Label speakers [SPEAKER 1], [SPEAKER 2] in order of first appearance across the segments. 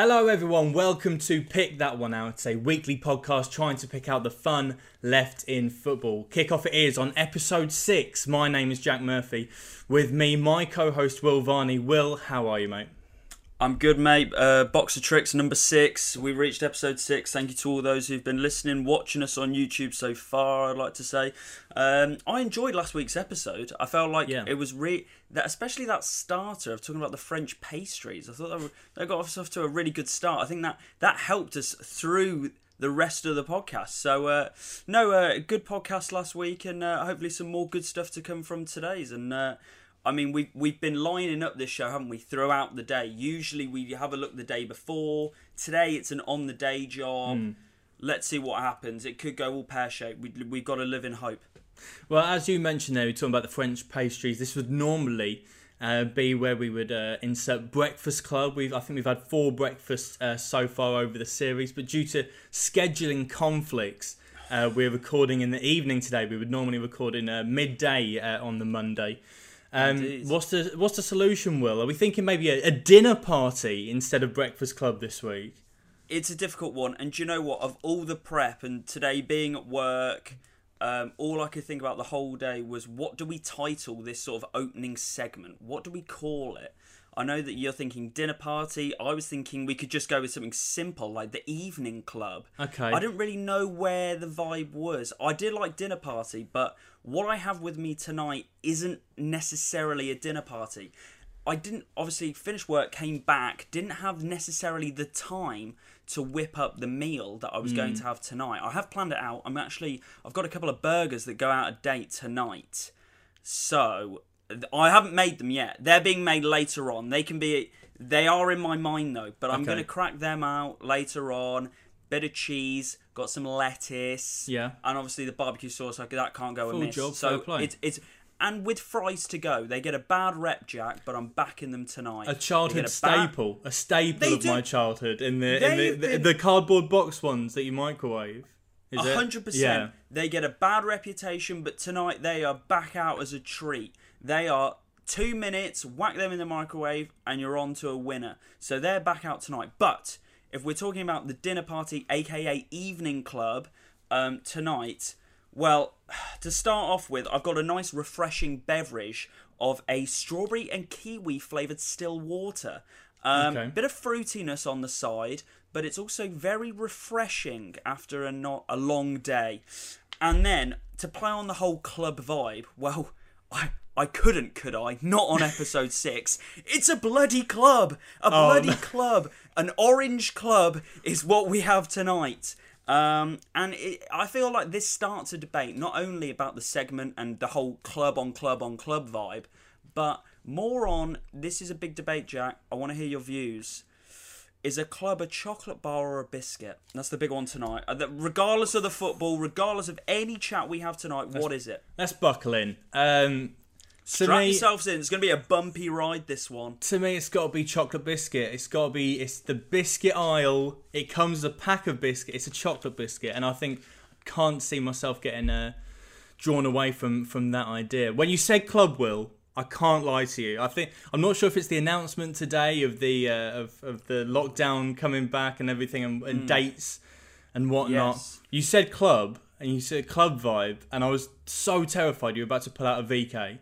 [SPEAKER 1] Hello, everyone. Welcome to Pick That One Out. A weekly podcast trying to pick out the fun left in football. Kickoff it is on episode six. My name is Jack Murphy. With me, my co host Will Varney. Will, how are you, mate?
[SPEAKER 2] I'm good, mate. Uh, Box of Tricks number six. We reached episode six. Thank you to all those who've been listening, watching us on YouTube so far. I'd like to say, um, I enjoyed last week's episode. I felt like
[SPEAKER 1] Yeah.
[SPEAKER 2] it was re that, especially that starter of talking about the French pastries. I thought were, they got us off to a really good start. I think that that helped us through the rest of the podcast. So, uh, no, uh, good podcast last week, and uh, hopefully some more good stuff to come from today's. And uh, I mean, we've we've been lining up this show, haven't we, throughout the day? Usually we have a look the day before. Today it's an on the day job. Let's see what happens. It could go all pear shaped. We we've got to live in hope.
[SPEAKER 1] Well, as you mentioned there, we're talking about the French pastries. This would normally uh, be where we would uh, insert Breakfast Club. We've, I think we've had four breakfasts uh, so far over the series, but due to scheduling conflicts, uh, we're recording in the evening today. We would normally record in uh, midday uh, on the Monday. Um, what's the what's the solution, Will? Are we thinking maybe a, a dinner party instead of Breakfast Club this week?
[SPEAKER 2] It's a difficult one, and do you know what? Of all the prep and today being at work, um, all I could think about the whole day was what do we title this sort of opening segment? What do we call it? I know that you're thinking dinner party. I was thinking we could just go with something simple like the evening club.
[SPEAKER 1] Okay.
[SPEAKER 2] I didn't really know where the vibe was. I did like dinner party, but what I have with me tonight isn't necessarily a dinner party. I didn't obviously finish work, came back, didn't have necessarily the time to whip up the meal that I was going mm. to have tonight. I have planned it out. I'm actually I've got a couple of burgers that go out of date tonight. So I haven't made them yet. They're being made later on. They can be they are in my mind though, but I'm
[SPEAKER 1] Okay.
[SPEAKER 2] going to crack them out later on. Bit of cheese, got some lettuce,
[SPEAKER 1] Yeah.
[SPEAKER 2] and obviously the barbecue sauce. Like that can't go
[SPEAKER 1] Full
[SPEAKER 2] amiss.
[SPEAKER 1] job,
[SPEAKER 2] so it's it's and with fries to go, they get a bad rep, Jack. But I'm backing them tonight.
[SPEAKER 1] A childhood
[SPEAKER 2] a bad-
[SPEAKER 1] staple, a staple
[SPEAKER 2] They
[SPEAKER 1] of
[SPEAKER 2] do-
[SPEAKER 1] my childhood in the in the, the, the cardboard box ones that you microwave.
[SPEAKER 2] Hundred percent. They get a bad reputation, but tonight they are back out as a treat. They are two minutes, whack them in the microwave, and you're on to a winner. So they're back out tonight. But if we're talking about the dinner party, aka evening club, um, tonight, well, to start off with, I've got a nice refreshing beverage of a strawberry and kiwi flavored still water. Um,
[SPEAKER 1] Okay.
[SPEAKER 2] Bit of fruitiness on the side, but it's also very refreshing after a not a long day. And then to play on the whole club vibe, well, I I couldn't, could I? Not on episode six. It's a bloody club, a bloody
[SPEAKER 1] no.
[SPEAKER 2] club, an orange club is what we have tonight. Um, and it, I feel like this starts a debate not only about the segment and the whole club on club on club vibe, but more on this is a big debate, Jack. I want to hear your views. Is a club a chocolate bar or a biscuit? That's the big one tonight. Uh, Regardless of the football, regardless of any chat we have tonight, what is it?
[SPEAKER 1] Let's buckle in. Um,
[SPEAKER 2] Strap
[SPEAKER 1] me,
[SPEAKER 2] yourselves in. It's going to be a bumpy ride. This one.
[SPEAKER 1] to me, it's got to be chocolate biscuit. It's got to be. It's the biscuit aisle. It comes as a pack of biscuit. It's a chocolate biscuit, and I think I can't see myself getting uh, drawn away from from that idea. When you said club, will I can't lie to you. I think I'm not sure if it's the announcement today of the uh, of of the lockdown coming back and everything and, and dates and whatnot.
[SPEAKER 2] Yes.
[SPEAKER 1] You said club and you said club vibe, and I was so terrified you were about to pull out a VK.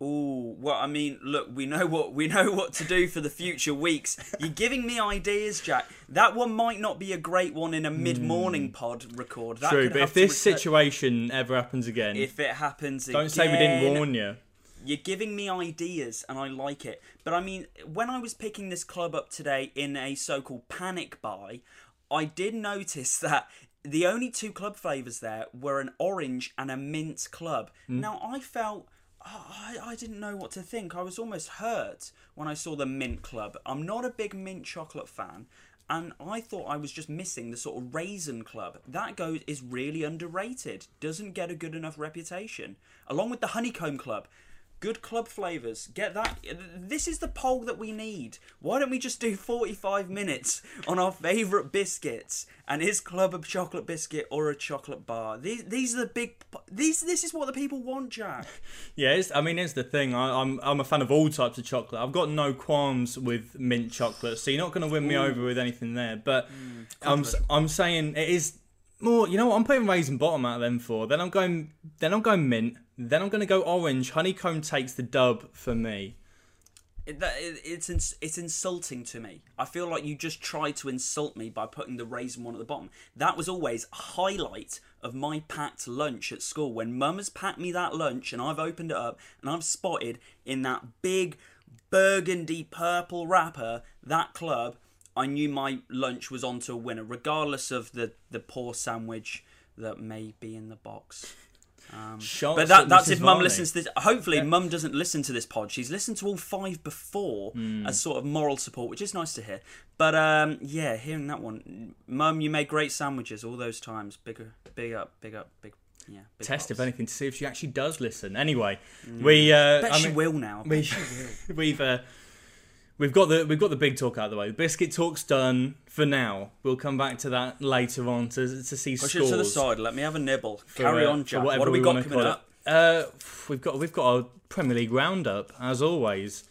[SPEAKER 2] Oh well, I mean, look, we know what we know what to do for the future weeks. You're giving me ideas, Jack. That one might not be a great one in a mid-morning pod record. That.
[SPEAKER 1] True, but if this
[SPEAKER 2] recur-
[SPEAKER 1] situation ever happens again,
[SPEAKER 2] if it happens,
[SPEAKER 1] don't say we didn't warn you.
[SPEAKER 2] You're giving me ideas, and I like it. But I mean, when I was picking this club up today in a so-called panic buy, I did notice that the only two club flavors there were an orange and a mint club. Hmm. Now I felt. Oh, I, I didn't know what to think. I was almost hurt when I saw the mint club. I'm not a big mint chocolate fan, and I thought I was just missing the sort of raisin club. That goes is really underrated. Doesn't get a good enough reputation. Along with the honeycomb club. Good club flavors. Get that. This is the poll that we need. Why don't we just do 45 minutes on our favorite biscuits? And is club a chocolate biscuit or a chocolate bar? These these are the big. These this is what the people want, Jack.
[SPEAKER 1] Yeah, I mean, it's the thing. I, I'm I'm a fan of all types of chocolate. I've got no qualms with mint chocolate, so you're not going to win me over with anything there. But mm, I'm s- I'm saying it is more. You know what? I'm putting raisin bottom out of them for. Then I'm going. Then I'm going mint. Then I'm going to go orange. Honeycomb takes the dub for me.
[SPEAKER 2] It, it, it's ins- it's insulting to me. I feel like you just tried to insult me by putting the raisin one at the bottom. That was always a highlight of my packed lunch at school. When Mum has packed me that lunch and I've opened it up and I've spotted in that big burgundy purple wrapper that club, I knew my lunch was on to a winner, regardless of the the poor sandwich that may be in the box. Um, but that, that's if Mum listens to this. Hopefully, Mum doesn't listen to this pod. She's listened to all five before
[SPEAKER 1] Hmm.
[SPEAKER 2] as sort of moral support, which is nice to hear. But um, yeah, hearing that one, Mum, you made great sandwiches all those times. Bigger, big up, big up, big. Yeah. Big
[SPEAKER 1] Test if
[SPEAKER 2] props.
[SPEAKER 1] anything to see if she actually does listen. Anyway, we. Uh,
[SPEAKER 2] Bet
[SPEAKER 1] I
[SPEAKER 2] she
[SPEAKER 1] mean-
[SPEAKER 2] will now.
[SPEAKER 1] we, we've uh, we've got the we've got the big talk out of the way. The biscuit talk's done for now. We'll come back to that later on to to see
[SPEAKER 2] Push
[SPEAKER 1] scores.
[SPEAKER 2] it to the side. Let me have a nibble.
[SPEAKER 1] for,
[SPEAKER 2] Carry
[SPEAKER 1] uh,
[SPEAKER 2] on, Jack. What have we got
[SPEAKER 1] wanna
[SPEAKER 2] coming up?
[SPEAKER 1] Uh, we've got we've got a Premier League roundup as always.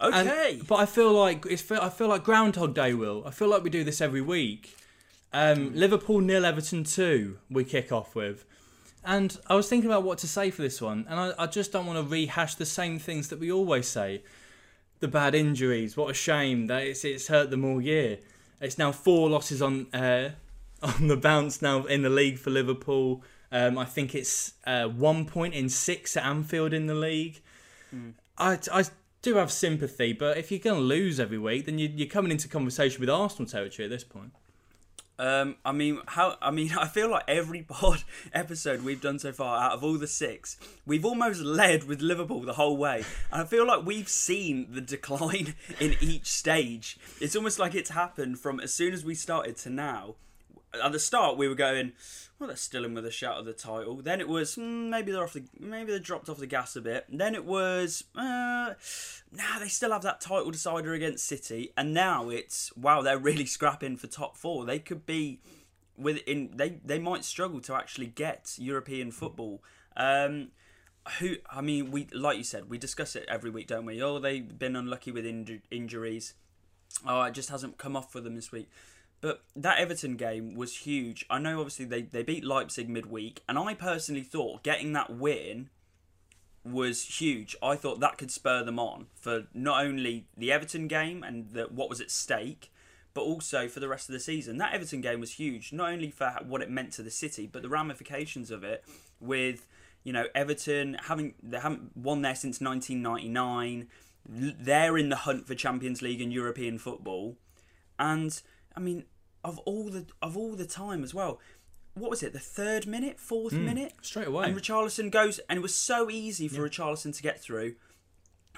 [SPEAKER 1] And-
[SPEAKER 2] Okay.
[SPEAKER 1] but I feel like it's I feel like Groundhog Day. Will I feel like we do this every week? Um, Liverpool nil, Everton two. We kick off with, and I was thinking about what to say for this one, and I, I just don't want to rehash the same things that we always say. The bad injuries. What a shame that it's it's hurt them all year. It's now four losses on uh, on the bounce now in the league for Liverpool. Um, I think it's uh, one point in six at Anfield in the league. I, I do have sympathy, but if you're going to lose every week, then you, you're coming into conversation with Arsenal territory at this point.
[SPEAKER 2] Um, I mean, how? I mean, I feel like every pod episode we've done so far, out of all the six, we've almost led with Liverpool the whole way, and I feel like we've seen the decline in each stage. It's almost like it's happened from as soon as we started to now. At the start, we were going, "Well, they're still in with a shout of the title." Then it was, mm, maybe they're off the, maybe they dropped off the gas a bit. Then it was, uh, nah, they still have that title decider against City, and now it's, wow, they're really scrapping for top four. They could be within, they they might struggle to actually get European football. Um, who I mean, we like you said, we discuss it every week, don't we? Oh, they've been unlucky with inju- injuries. Oh, it just hasn't come off for them this week. But that Everton game was huge. I know, obviously, they, they beat Leipzig midweek, and I personally thought getting that win was huge. I thought that could spur them on for not only the Everton game and the, what was at stake, but also for the rest of the season. That Everton game was huge, not only for what it meant to the city, but the ramifications of it with you know Everton having they haven't won there since 1999. They're in the hunt for Champions League and European football, and I mean of all the of all the time as well. What was it? The third minute, fourth hmm. minute,
[SPEAKER 1] Straight away.
[SPEAKER 2] and Richarlison goes, and it was so easy for Richarlison to get through.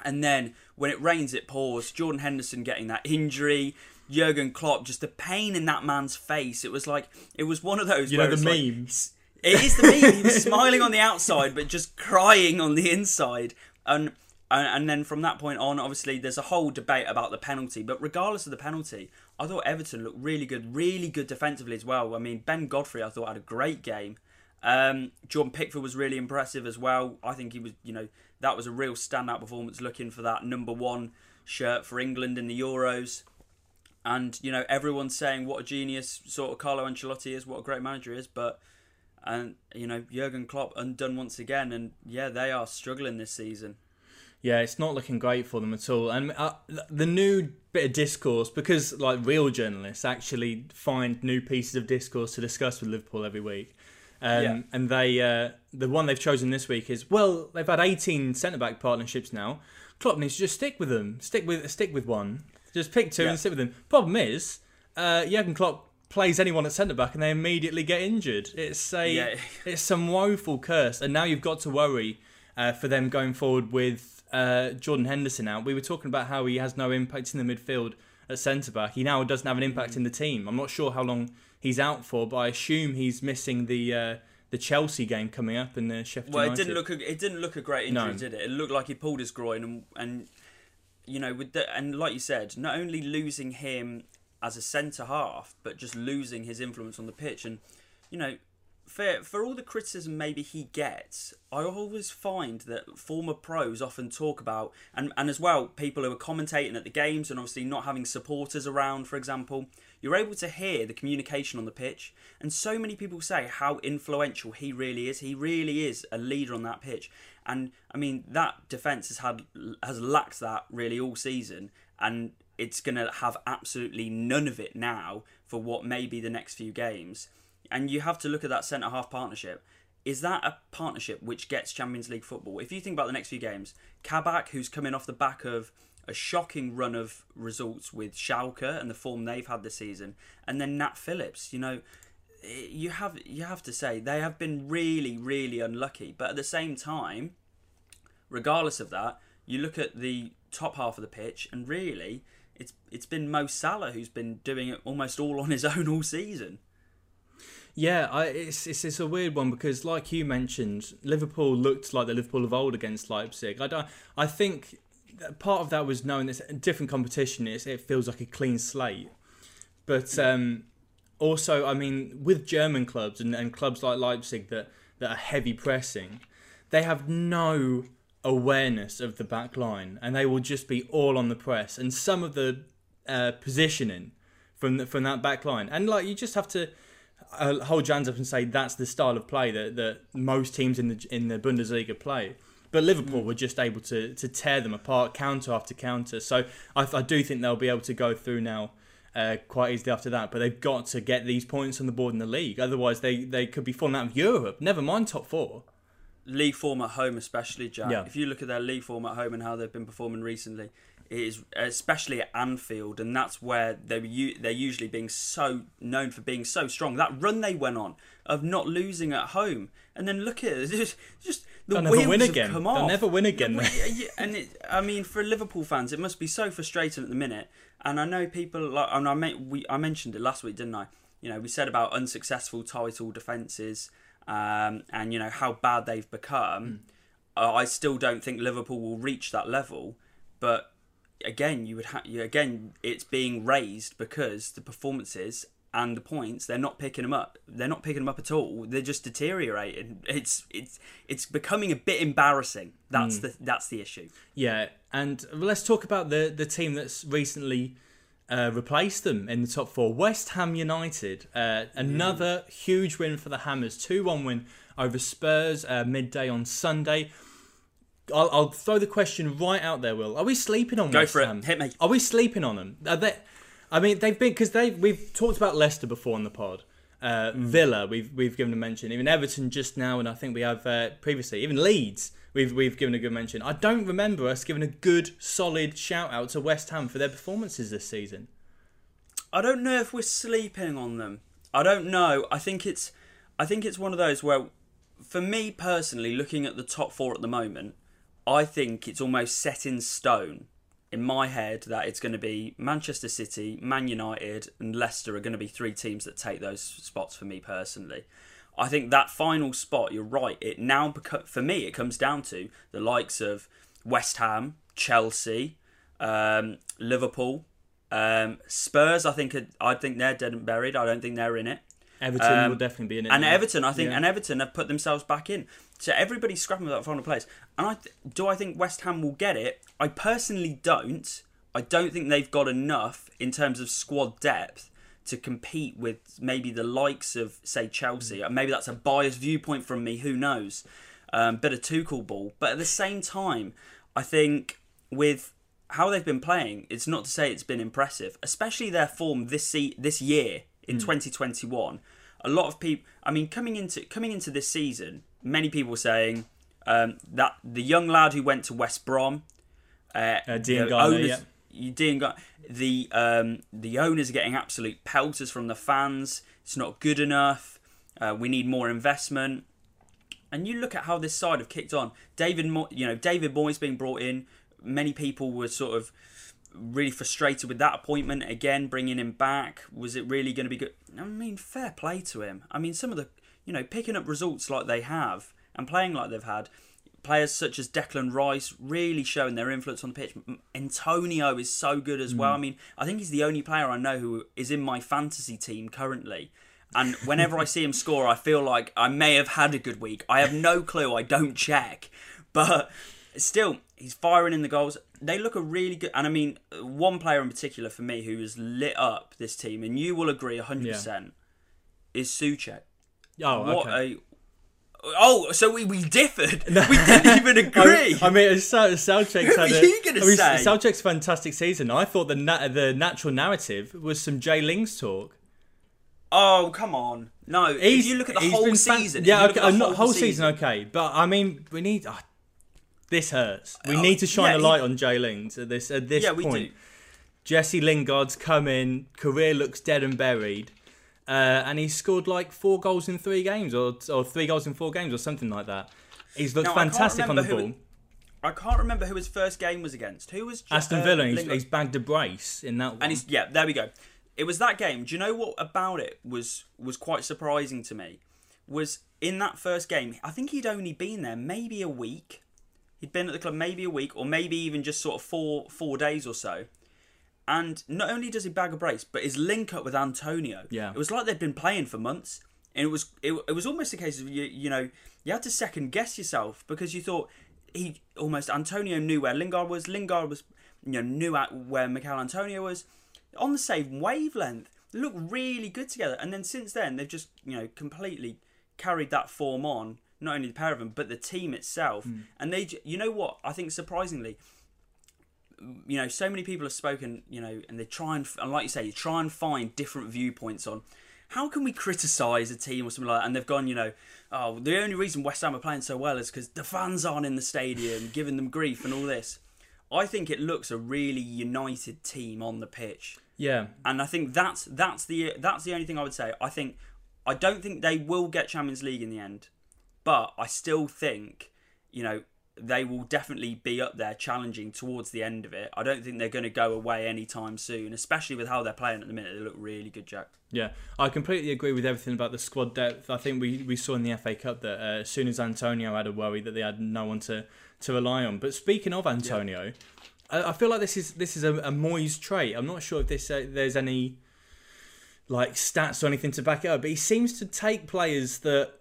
[SPEAKER 2] And then when it rains, it pours. Jordan Henderson getting that injury. Jurgen Klopp, just the pain in that man's face. It was like it was one of those.
[SPEAKER 1] you
[SPEAKER 2] where
[SPEAKER 1] know the
[SPEAKER 2] it's like-
[SPEAKER 1] memes.
[SPEAKER 2] it is the meme. He was smiling on the outside, but just crying on the inside. And, and and then from that point on, obviously, there's a whole debate about the penalty. But regardless of the penalty, I thought Everton looked really good, really good defensively as well. I mean, Ben Godfrey, I thought had a great game. Um, Jordan Pickford was really impressive as well. I think he was, you know, that was a real standout performance. Looking for that number one shirt for England in the Euros. And you know everyone's saying what a genius sort of Carlo Ancelotti is, what a great manager is, but and you know Jurgen Klopp undone once again, and yeah, they are struggling this season.
[SPEAKER 1] Yeah, it's not looking great for them at all. And uh, the new bit of discourse, because like real journalists actually find new pieces of discourse to discuss with Liverpool every week. Um,
[SPEAKER 2] Yeah.
[SPEAKER 1] And they, uh, the one they've chosen this week is well, they've had 18 centre back partnerships now. Klopp needs to just stick with them. Stick with stick with one. Just pick two
[SPEAKER 2] Yeah.
[SPEAKER 1] and stick with them. Problem is, uh, Jurgen Klopp plays anyone at centre back and they immediately get injured. It's a
[SPEAKER 2] Yeah.
[SPEAKER 1] it's some woeful curse, and now you've got to worry uh, for them going forward with uh, Jordan Henderson out. We were talking about how he has no impact in the midfield at centre back. He now doesn't have an impact in the team. I'm not sure how long he's out for, but I assume he's missing the uh, the Chelsea game coming up and the Sheffield
[SPEAKER 2] Well, it didn't look a, it didn't look a great injury,
[SPEAKER 1] No.
[SPEAKER 2] did it? It looked like he pulled his groin, and and you know, with the, and like you said, not only losing him as a centre half, but just losing his influence on the pitch, and you know, for for all the criticism maybe he gets, I always find that former pros often talk about, and and as well, people who are commentating at the games, and obviously not having supporters around, for example. You're able to hear the communication on the pitch, and so many people say how influential he really is. He really is a leader on that pitch, and I mean that defense has had has lacked that really all season, and it's going to have absolutely none of it now for what may be the next few games. And you have to look at that centre half partnership. Is that a partnership which gets Champions League football? If you think about the next few games, Kabak, who's coming off the back of a shocking run of results with Schalke and the form they've had this season, and then Nat Phillips. You know, eh, you have you have to say they have been really really unlucky. But at the same time, regardless of that, you look at the top half of the pitch, and really, it's it's been Mo Salah who's been doing it almost all on his own all season.
[SPEAKER 1] Yeah, I, it's, it's it's a weird one because, like you mentioned, Liverpool looked like the Liverpool of old against Leipzig. I don't, I think part of that was knowing it's a different competition. It's, it feels like a clean slate, but um, also, I mean, with German clubs and, and clubs like Leipzig that that are heavy pressing, they have no awareness of the back line, and they will just be all on the press. And some of the uh, positioning from the, from that back line, and like you just have to uh, hold your hands up and say that's the style of play that, that most teams in the in the Bundesliga play. But Liverpool were just able to to tear them apart, counter after counter. So I, I do think they'll be able to go through now uh, quite easily after that. But they've got to get these points on the board in the league, otherwise they, they could be falling out of Europe. Never mind top four.
[SPEAKER 2] league form at home, especially Jack.
[SPEAKER 1] Yeah.
[SPEAKER 2] If you look at their league form at home and how they've been performing recently, it is especially at Anfield, and that's where they were they're usually being so known for being so strong. That run they went on of not losing at home, and then look at it, just, just the
[SPEAKER 1] They'll never
[SPEAKER 2] wheels have
[SPEAKER 1] again.
[SPEAKER 2] come
[SPEAKER 1] They'll never win again.
[SPEAKER 2] And it, I mean, for Liverpool fans, it must be so frustrating at the minute. And I know people like, and I meant we, I mentioned it last week, didn't I? You know, we said about unsuccessful title defenses, um, and you know how bad they've become. Uh, I still don't think Liverpool will reach that level, but again, you would have again, it's being raised because the performances and the points they're not picking them up. They're not picking them up at all. They're just deteriorating. It's it's it's becoming a bit embarrassing. That's the that's the issue.
[SPEAKER 1] Yeah, and let's talk about the the team that's recently uh, replaced them in the top four. West Ham United, uh, another huge win for the Hammers, two one win over Spurs uh, midday on Sunday. I'll, I'll throw the question right out there, Will. Are we sleeping on
[SPEAKER 2] Go
[SPEAKER 1] West
[SPEAKER 2] for it.
[SPEAKER 1] Ham?
[SPEAKER 2] Hit me.
[SPEAKER 1] Are we sleeping on them? Are they, I mean, they've been because they we've talked about Leicester before on the pod. Uh,
[SPEAKER 2] Mm.
[SPEAKER 1] Villa, we've we've given a mention. Even Everton just now, and I think we have uh, previously. Even Leeds, we've we've given a good mention. I don't remember us giving a good, solid shout out to West Ham for their performances this season.
[SPEAKER 2] I don't know if we're sleeping on them. I don't know. I think it's I think it's one of those where for me personally looking at the top 4 at the moment, I think it's almost set in stone in my head that it's going to be Manchester City, Man United and Leicester are going to be three teams that take those spots for me personally. I think that final spot, you're right. It now for me it comes down to the likes of West Ham, Chelsea, um, Liverpool, um, Spurs. I think I think they're dead and buried. I don't think they're in it.
[SPEAKER 1] Everton
[SPEAKER 2] Um,
[SPEAKER 1] will definitely be in it.
[SPEAKER 2] And
[SPEAKER 1] now.
[SPEAKER 2] Everton, I think,
[SPEAKER 1] Yeah.
[SPEAKER 2] and Everton have put themselves back in. So everybody's scrapping for that final place. And I th- do I think West Ham will get it? I personally don't. I don't think they've got enough in terms of squad depth to compete with maybe the likes of say Chelsea.
[SPEAKER 1] Mm.
[SPEAKER 2] Maybe that's a biased viewpoint from me. Who knows? Um, bit of Tuchel ball, but at the same time, I think with how they've been playing, it's not to say it's been impressive, especially their form this se- this year in 2021. A lot of people, I mean, coming into coming into this season, many people saying um, that the young lad who went to West Brom, uh,
[SPEAKER 1] Uh, Diangana,
[SPEAKER 2] owners-
[SPEAKER 1] yeah.
[SPEAKER 2] Dean Gar- the um, the owners are getting absolute pelters from the fans. It's not good enough. Uh, we need more investment. And you look at how this side have kicked on. David, Mo- you know, David Moyes being brought in. Many people were sort of really frustrated with that appointment. Again, bringing him back, was it really going to be good? I mean, fair play to him. I mean, some of the you know, picking up results like they have and playing like they've had. Players such as Declan Rice really showing their influence on the pitch. Antonio is so good as well. Mm. I mean, I think he's the only player I know who is in my fantasy team currently. And whenever I see him score, I feel like I may have had a good week. I have no clue. I don't check. But still, he's firing in the goals. They look a really good. And I mean, one player in particular for me who has lit up this team, and you will agree 100%, is Soucek.
[SPEAKER 1] Oh,
[SPEAKER 2] What
[SPEAKER 1] okay.
[SPEAKER 2] a. Oh, so we, we differed. We didn't even agree.
[SPEAKER 1] I mean, Sal- Soucek's
[SPEAKER 2] What
[SPEAKER 1] had
[SPEAKER 2] were
[SPEAKER 1] a,
[SPEAKER 2] you gonna
[SPEAKER 1] I mean,
[SPEAKER 2] say?
[SPEAKER 1] Fantastic season. I thought the na- the natural narrative was some Jay Lings talk.
[SPEAKER 2] oh, come on. No, if you look at the whole
[SPEAKER 1] fan-
[SPEAKER 2] season.
[SPEAKER 1] yeah, okay,
[SPEAKER 2] the
[SPEAKER 1] not whole season, okay, but I mean, we need. ah, this hurts. We
[SPEAKER 2] Oh,
[SPEAKER 1] need to shine
[SPEAKER 2] yeah,
[SPEAKER 1] a
[SPEAKER 2] he-
[SPEAKER 1] light on Jay Lings at this at this
[SPEAKER 2] Yeah,
[SPEAKER 1] point. Jesse Lingard's come in, career looks dead and buried, uh, and he scored like four goals in three games, or or three goals in four games, or something like that. He's looked
[SPEAKER 2] Now,
[SPEAKER 1] fantastic on the ball.
[SPEAKER 2] I can't remember who his first game was against. Who was
[SPEAKER 1] Aston
[SPEAKER 2] uh,
[SPEAKER 1] Villa, he's,
[SPEAKER 2] Lingard?
[SPEAKER 1] he's bagged a brace in that one.
[SPEAKER 2] and he's yeah. There we go. It was that game. Do you know what about it was was quite surprising to me? Was in that first game. I think he'd only been there maybe a week. He'd been at the club maybe a week, or maybe even just sort of four four days or so. And not only does he bag a brace, but his link up with Antonio.
[SPEAKER 1] Yeah.
[SPEAKER 2] It was like they'd been playing for months. And it was it, it was almost a case of you you know, you had to second guess yourself because you thought he almost Antonio knew where Lingard was, Lingard was you know, knew at where Michael Antonio was. On the same wavelength. They look really good together. And then since then they've just, you know, completely carried that form on, not only the pair of them, but the team itself. Hmm. And they you know what? I think surprisingly, you know, so many people have spoken, you know, and they try and, and like you say, you try and find different viewpoints on how can we criticise a team or something like that. And they've gone, you know, oh, the only reason West Ham are playing so well is because the fans aren't in the stadium, giving them grief and all this. I think it looks a really united team on the pitch,
[SPEAKER 1] yeah,
[SPEAKER 2] and I think that's that's the that's the only thing I would say. I think I don't think they will get Champions League in the end, but I still think, you know, they will definitely be up there challenging towards the end of it. I don't think they're going to go away anytime soon, especially with how they're playing at the minute. They look really good, Jack.
[SPEAKER 1] yeah. I completely agree with everything about the squad depth. I think we, we saw in the FA Cup that uh, as soon as Antonio had a worry that they had no one to, to rely on. But speaking of Antonio, I, I feel like this is this is a, a Moyes trait. I'm not sure if this uh, there's any like stats or anything to back it up, but he seems to take players that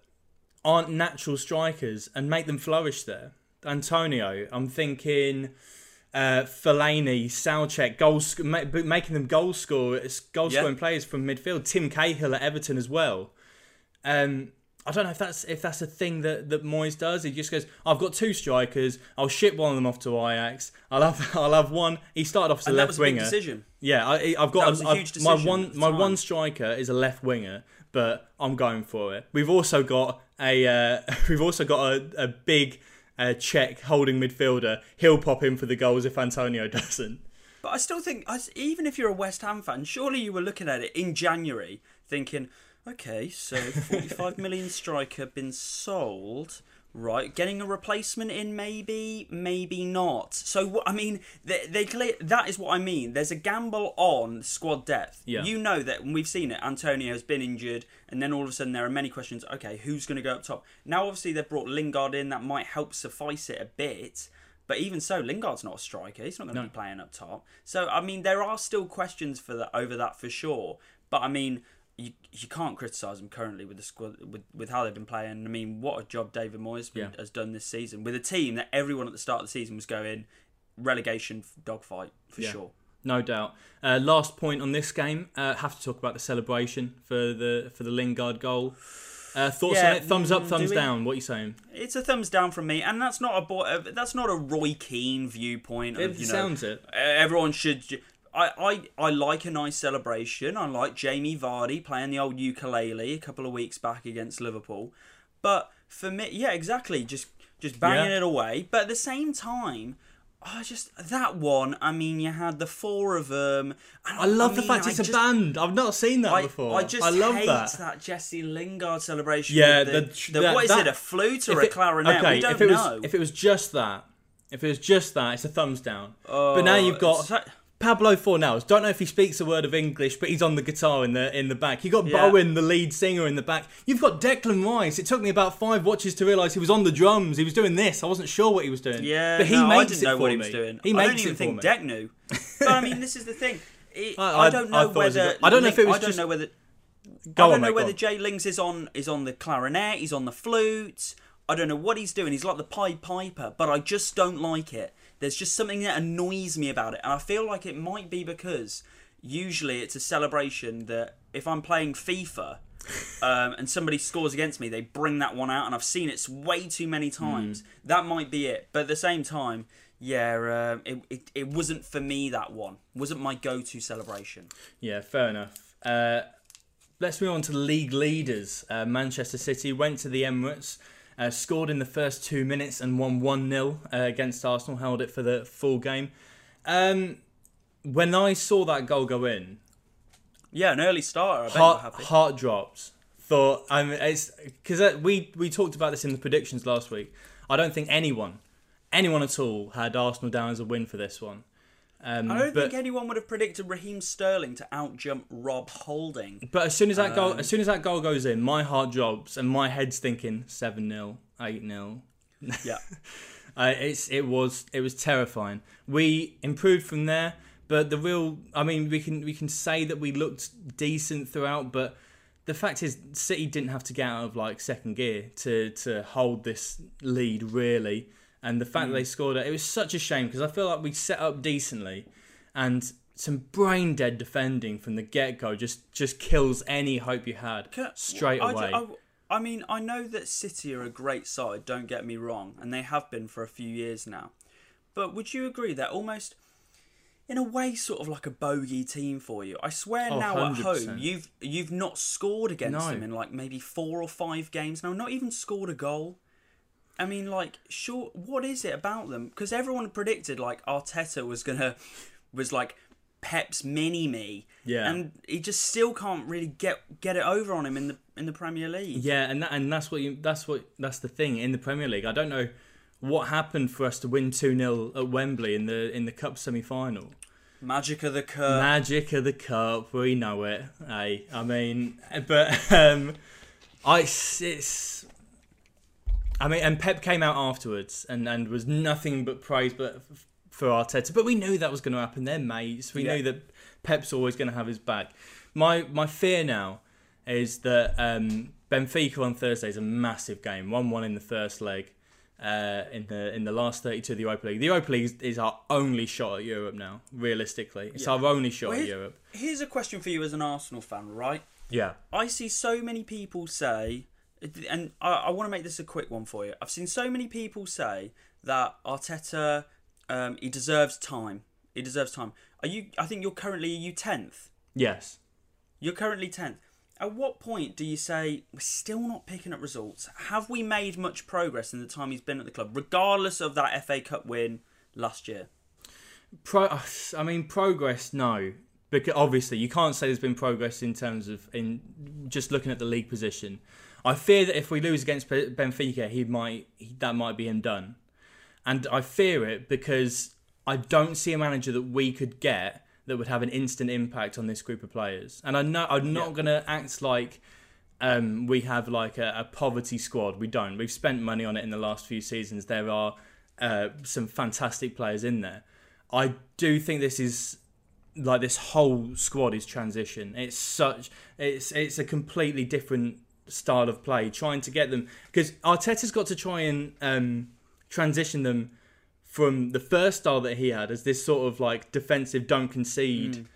[SPEAKER 1] aren't natural strikers and make them flourish there. Antonio, I'm thinking uh, Fellaini, Soucek, goals, ma- making them goal scorers, goal
[SPEAKER 2] Yeah.
[SPEAKER 1] scoring players from midfield. Tim Cahill at Everton as well. Um, I don't know if that's if that's a thing that, that Moyes does. He just goes, "I've got two strikers. I'll ship one of them off to Ajax. I'll have I'll have one." He started off as a
[SPEAKER 2] And
[SPEAKER 1] left
[SPEAKER 2] a big
[SPEAKER 1] winger.
[SPEAKER 2] decision.
[SPEAKER 1] Yeah, I, I've got
[SPEAKER 2] was a
[SPEAKER 1] I've-
[SPEAKER 2] huge
[SPEAKER 1] my one my one striker is a left winger, but I'm going for it. We've also got a uh, we've also got a, a big uh, Czech holding midfielder. He'll pop in for the goals if Antonio doesn't.
[SPEAKER 2] But I still think, even if you're a West Ham fan, surely you were looking at it in January thinking, okay, so 45 million striker been sold. Right, getting a replacement in maybe, maybe not. So I mean, they, they clear, that is what I mean. There's a gamble on squad depth.
[SPEAKER 1] Yeah.
[SPEAKER 2] You know that we've seen it. Antonio has been injured, and then all of a sudden there are many questions. Okay, who's going to go up top? Now, obviously they've brought Lingard in. That might help suffice it a bit. But even so, Lingard's not a striker. He's not going to
[SPEAKER 1] No.
[SPEAKER 2] be playing up top. So I mean, there are still questions for that over that for sure. But I mean, you you can't criticise them currently with the squad with, with how they've been playing. I mean, what a job David Moyes
[SPEAKER 1] Yeah.
[SPEAKER 2] has done this season with a team that everyone at the start of the season was going relegation dogfight for
[SPEAKER 1] Yeah.
[SPEAKER 2] sure.
[SPEAKER 1] No doubt. Uh, last point on this game. Uh, have to talk about the celebration for the for the Lingard goal. Uh, thoughts
[SPEAKER 2] Yeah,
[SPEAKER 1] on it? Thumbs up,
[SPEAKER 2] mm,
[SPEAKER 1] thumbs
[SPEAKER 2] do
[SPEAKER 1] down. What are you saying?
[SPEAKER 2] It's a thumbs down from me, and that's not a uh, that's not a Roy Keane viewpoint. Of,
[SPEAKER 1] It
[SPEAKER 2] you know,
[SPEAKER 1] sounds it.
[SPEAKER 2] everyone should. I, I, I like a nice celebration. I like Jamie Vardy playing the old ukulele a couple of weeks back against Liverpool. But for me, yeah, exactly. Just just banging
[SPEAKER 1] Yeah.
[SPEAKER 2] it away. But at the same time, I just that one. I mean, you had the four of them. And
[SPEAKER 1] I love the
[SPEAKER 2] mean,
[SPEAKER 1] fact
[SPEAKER 2] I
[SPEAKER 1] it's a band. I've not seen that
[SPEAKER 2] I,
[SPEAKER 1] before.
[SPEAKER 2] I just
[SPEAKER 1] I love
[SPEAKER 2] hate
[SPEAKER 1] that.
[SPEAKER 2] Jesse Lingard celebration.
[SPEAKER 1] Yeah,
[SPEAKER 2] the,
[SPEAKER 1] the-
[SPEAKER 2] the,
[SPEAKER 1] that-
[SPEAKER 2] what is it? A flute or
[SPEAKER 1] If
[SPEAKER 2] a clarinet?
[SPEAKER 1] Okay,
[SPEAKER 2] we don't
[SPEAKER 1] if it was if it was just that, if it was just that, it's a thumbs down. but now you've
[SPEAKER 2] Uh,
[SPEAKER 1] got
[SPEAKER 2] so-
[SPEAKER 1] Pablo Fornals. Don't know if he speaks a word of English, but he's on the guitar in the in the back. You got
[SPEAKER 2] Yeah.
[SPEAKER 1] Bowen, the lead singer, in the back. You've got Declan Rice. It took me about five watches to realise he was on the drums. He was doing this. I wasn't sure what he was doing.
[SPEAKER 2] Yeah,
[SPEAKER 1] but he
[SPEAKER 2] no, I didn't
[SPEAKER 1] it
[SPEAKER 2] know
[SPEAKER 1] for
[SPEAKER 2] what he was doing.
[SPEAKER 1] He
[SPEAKER 2] I
[SPEAKER 1] makes
[SPEAKER 2] don't even
[SPEAKER 1] it
[SPEAKER 2] think
[SPEAKER 1] me.
[SPEAKER 2] Deck knew. But I mean, this is the thing. It,
[SPEAKER 1] I-
[SPEAKER 2] I, don't know
[SPEAKER 1] thought it was a
[SPEAKER 2] whether
[SPEAKER 1] I don't know if it was
[SPEAKER 2] I don't
[SPEAKER 1] just-
[SPEAKER 2] know whether
[SPEAKER 1] Go
[SPEAKER 2] I don't
[SPEAKER 1] on,
[SPEAKER 2] know
[SPEAKER 1] mate,
[SPEAKER 2] whether. Jay Lings is on is on the clarinet, he's on the flute. I don't know what he's doing. He's like the Pied Piper, but I just don't like it. There's just something that annoys me about it, and I feel like it might be because usually it's a celebration that if I'm playing FIFA um, and somebody scores against me, they bring that one out, and I've seen it way too many times.
[SPEAKER 1] Hmm.
[SPEAKER 2] That might be it, but at the same time, yeah, um, it, it it wasn't for me. That one wasn't my go-to celebration.
[SPEAKER 1] Yeah, fair enough. Uh, let's move on to the league leaders. Uh, Manchester City went to the Emirates, uh, scored in the first two minutes, and won 1 0 uh, against Arsenal, held it for the full game. Um, when I saw that goal go in,
[SPEAKER 2] Yeah, an early starter.
[SPEAKER 1] Heart,
[SPEAKER 2] happy.
[SPEAKER 1] heart dropped. Thought, I mean, it's because we, we talked about this in the predictions last week. I don't think anyone, anyone at all, had Arsenal down as a win for this one. Um,
[SPEAKER 2] I don't
[SPEAKER 1] but,
[SPEAKER 2] think anyone would have predicted Raheem Sterling to outjump Rob Holding.
[SPEAKER 1] But as soon as that goal,
[SPEAKER 2] Um,
[SPEAKER 1] as soon as that goal goes in, my heart drops and my head's thinking seven 0 eight 0
[SPEAKER 2] Yeah.
[SPEAKER 1] Uh, it's it was it was terrifying. We improved from there, but the real, I mean, we can we can say that we looked decent throughout, but the fact is, City didn't have to get out of like second gear to to hold this lead really, and the fact that hmm. they scored it, it was such a shame because I feel like we set up decently, and some brain dead defending from the get go just just kills any hope you had straight
[SPEAKER 2] I,
[SPEAKER 1] away.
[SPEAKER 2] I, I mean, I know that City are a great side, don't get me wrong, and they have been for a few years now. But would you agree they're almost, in a way, sort of like a bogey team for you? I swear
[SPEAKER 1] Oh,
[SPEAKER 2] now at
[SPEAKER 1] 100%.
[SPEAKER 2] home, you've you've not scored against
[SPEAKER 1] No.
[SPEAKER 2] them in like maybe four or five games now, not even scored a goal. I mean, like, sure, what is it about them? Because everyone predicted like Arteta was gonna was like Pep's mini me,
[SPEAKER 1] Yeah.
[SPEAKER 2] and he just still can't really get get it over on him in the in the Premier League.
[SPEAKER 1] Yeah, and that, and that's what you that's what that's the thing in the Premier League. I don't know what happened for us to win 2-0 at Wembley in the in the cup semi-final.
[SPEAKER 2] Magic of the Cup.
[SPEAKER 1] Magic of the cup, we know it. Hey, I mean, but um I it's I mean, and Pep came out afterwards and and was nothing but praise but for Arteta. But we knew that was going to happen. They're mates. We
[SPEAKER 2] Yeah.
[SPEAKER 1] knew that Pep's always going to have his back. My my fear now is that um, Benfica on Thursday is a massive game. One one in the first leg. Uh, in the in the last thirty two of the Europa League, the Europa League is, is our only shot at Europe now. Realistically, it's
[SPEAKER 2] Yeah.
[SPEAKER 1] our only shot
[SPEAKER 2] Well,
[SPEAKER 1] at Europe.
[SPEAKER 2] Here's a question for you as an Arsenal fan, right?
[SPEAKER 1] Yeah,
[SPEAKER 2] I see so many people say, and I, I want to make this a quick one for you. I've seen so many people say that Arteta, um, he deserves time. He deserves time. Are you? I think you're currently are you tenth.
[SPEAKER 1] yes.
[SPEAKER 2] You're currently tenth. At what point do you say we're still not picking up results? Have we made much progress in the time he's been at the club, regardless of that FA Cup win last year?
[SPEAKER 1] Pro, I mean, progress. No, because obviously you can't say there's been progress in terms of in just looking at the league position. I fear that if we lose against Benfica, he might he, that might be him done, and I fear it because I don't see a manager that we could get that would have an instant impact on this group of players. And I know I'm not
[SPEAKER 2] Yeah.
[SPEAKER 1] going to act like um, we have like a, a poverty squad. We don't. We've spent money on it in the last few seasons. There are uh, some fantastic players in there. I do think this is like this whole squad is transition. It's such it's it's a completely different style of play. Trying to get them because Arteta's got to try and um, transition them from the first style that he had as this sort of like defensive don't concede,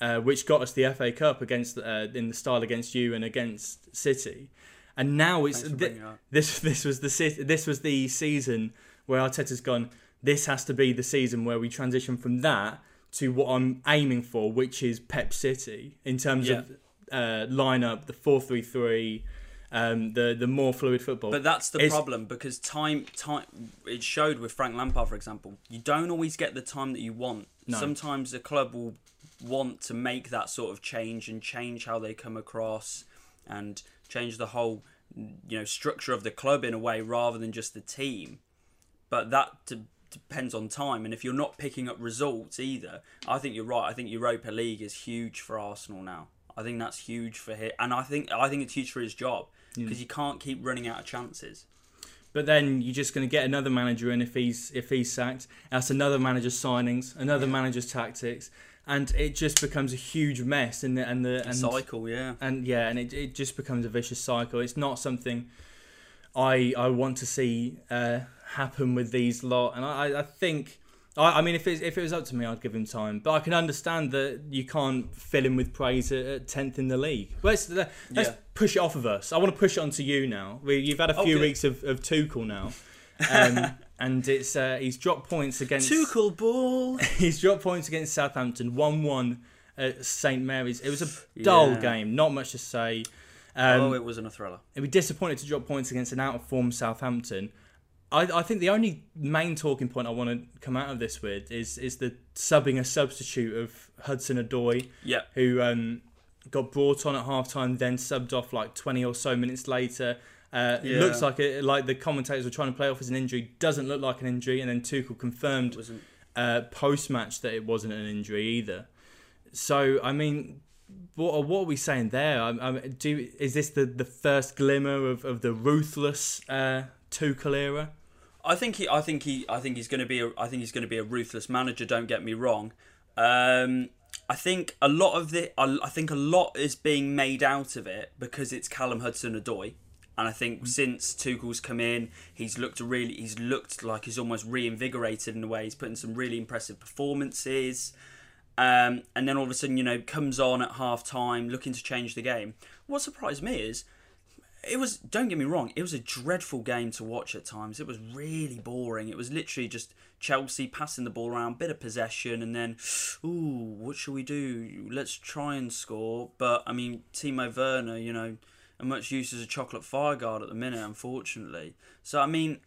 [SPEAKER 1] uh, which got us the FA Cup against uh, in the style against you and against City, and now it's
[SPEAKER 2] Thanks for
[SPEAKER 1] thi-
[SPEAKER 2] bringing it
[SPEAKER 1] this this was the this was the season where Arteta's gone. This has to be the season where we transition from that to what I'm aiming for, which is Pep City in terms of uh, lineup, the four three three, um, the the more fluid football.
[SPEAKER 2] But that's the
[SPEAKER 1] It's-
[SPEAKER 2] problem because time, time. It showed with Frank Lampard, for example. You don't always get the time that you want.
[SPEAKER 1] No.
[SPEAKER 2] Sometimes the club will want to make that sort of change and change how they come across, and change the whole, you know, structure of the club in a way rather than just the team. But that depends on time. And if you're not picking up results either, I think you're right. I think Europa League is huge for Arsenal now. I think that's huge for him, and I think I think it's huge for his job because you can't keep running out of chances.
[SPEAKER 1] But then you're just going to get another manager in if he's if he's sacked. That's another manager's signings, another manager's tactics, and it just becomes a huge mess. And the and the and,
[SPEAKER 2] Cycle, yeah.
[SPEAKER 1] and yeah, and it, it just becomes a vicious cycle. It's not something I I want to see uh, happen with these lot. And I I think I, I mean if it if it was up to me, I'd give him time. But I can understand that you can't fill him with praise at tenth in the league. Let's let's
[SPEAKER 2] Yeah.
[SPEAKER 1] push it off of us. I want to push it onto you now. We, you've had a few
[SPEAKER 2] Okay.
[SPEAKER 1] weeks of of Tuchel now. Um, and it's uh, he's dropped points against
[SPEAKER 2] Tuchel ball.
[SPEAKER 1] he's dropped points against Southampton, one one at St Mary's. It was a dull
[SPEAKER 2] Yeah.
[SPEAKER 1] game, not much to say. Um,
[SPEAKER 2] oh, it wasn't a thriller.
[SPEAKER 1] It'd be disappointed to drop points against an out of form Southampton. I, I think the only main talking point I want to come out of this with is is the subbing a substitute of Hudson-Odoi,
[SPEAKER 2] Yeah.
[SPEAKER 1] who um, got brought on at halftime, then subbed off like 20 or so minutes later. Uh, It
[SPEAKER 2] Yeah.
[SPEAKER 1] looks like it, like the commentators were trying to play off as an injury. Doesn't look like an injury, and then Tuchel confirmed uh, post match that it wasn't an injury either. So I mean, what what are we saying there? I, I, do is this the, the first glimmer of, of the ruthless uh, Tuchel era?
[SPEAKER 2] I think he. I think he. I think he's going to be. A, I think he's going to be a ruthless manager. Don't get me wrong. Um, I think a lot of the. I, I think a lot is being made out of it because it's Callum Hudson-Odoi, and I think since Tuchel's come in, he's looked really. He's looked like he's almost reinvigorated in a way. He's putting some really impressive performances. Um, and then all of a sudden, you know, comes on at half time looking to change the game. What surprised me is it was don't get me wrong it was a dreadful game to watch at times. It was really boring. It was literally just chelsea passing the ball around bit of possession and then ooh what should we do? Let's try and score. But i mean timo werner you know as much use as a chocolate fire guard at the minute unfortunately. So i mean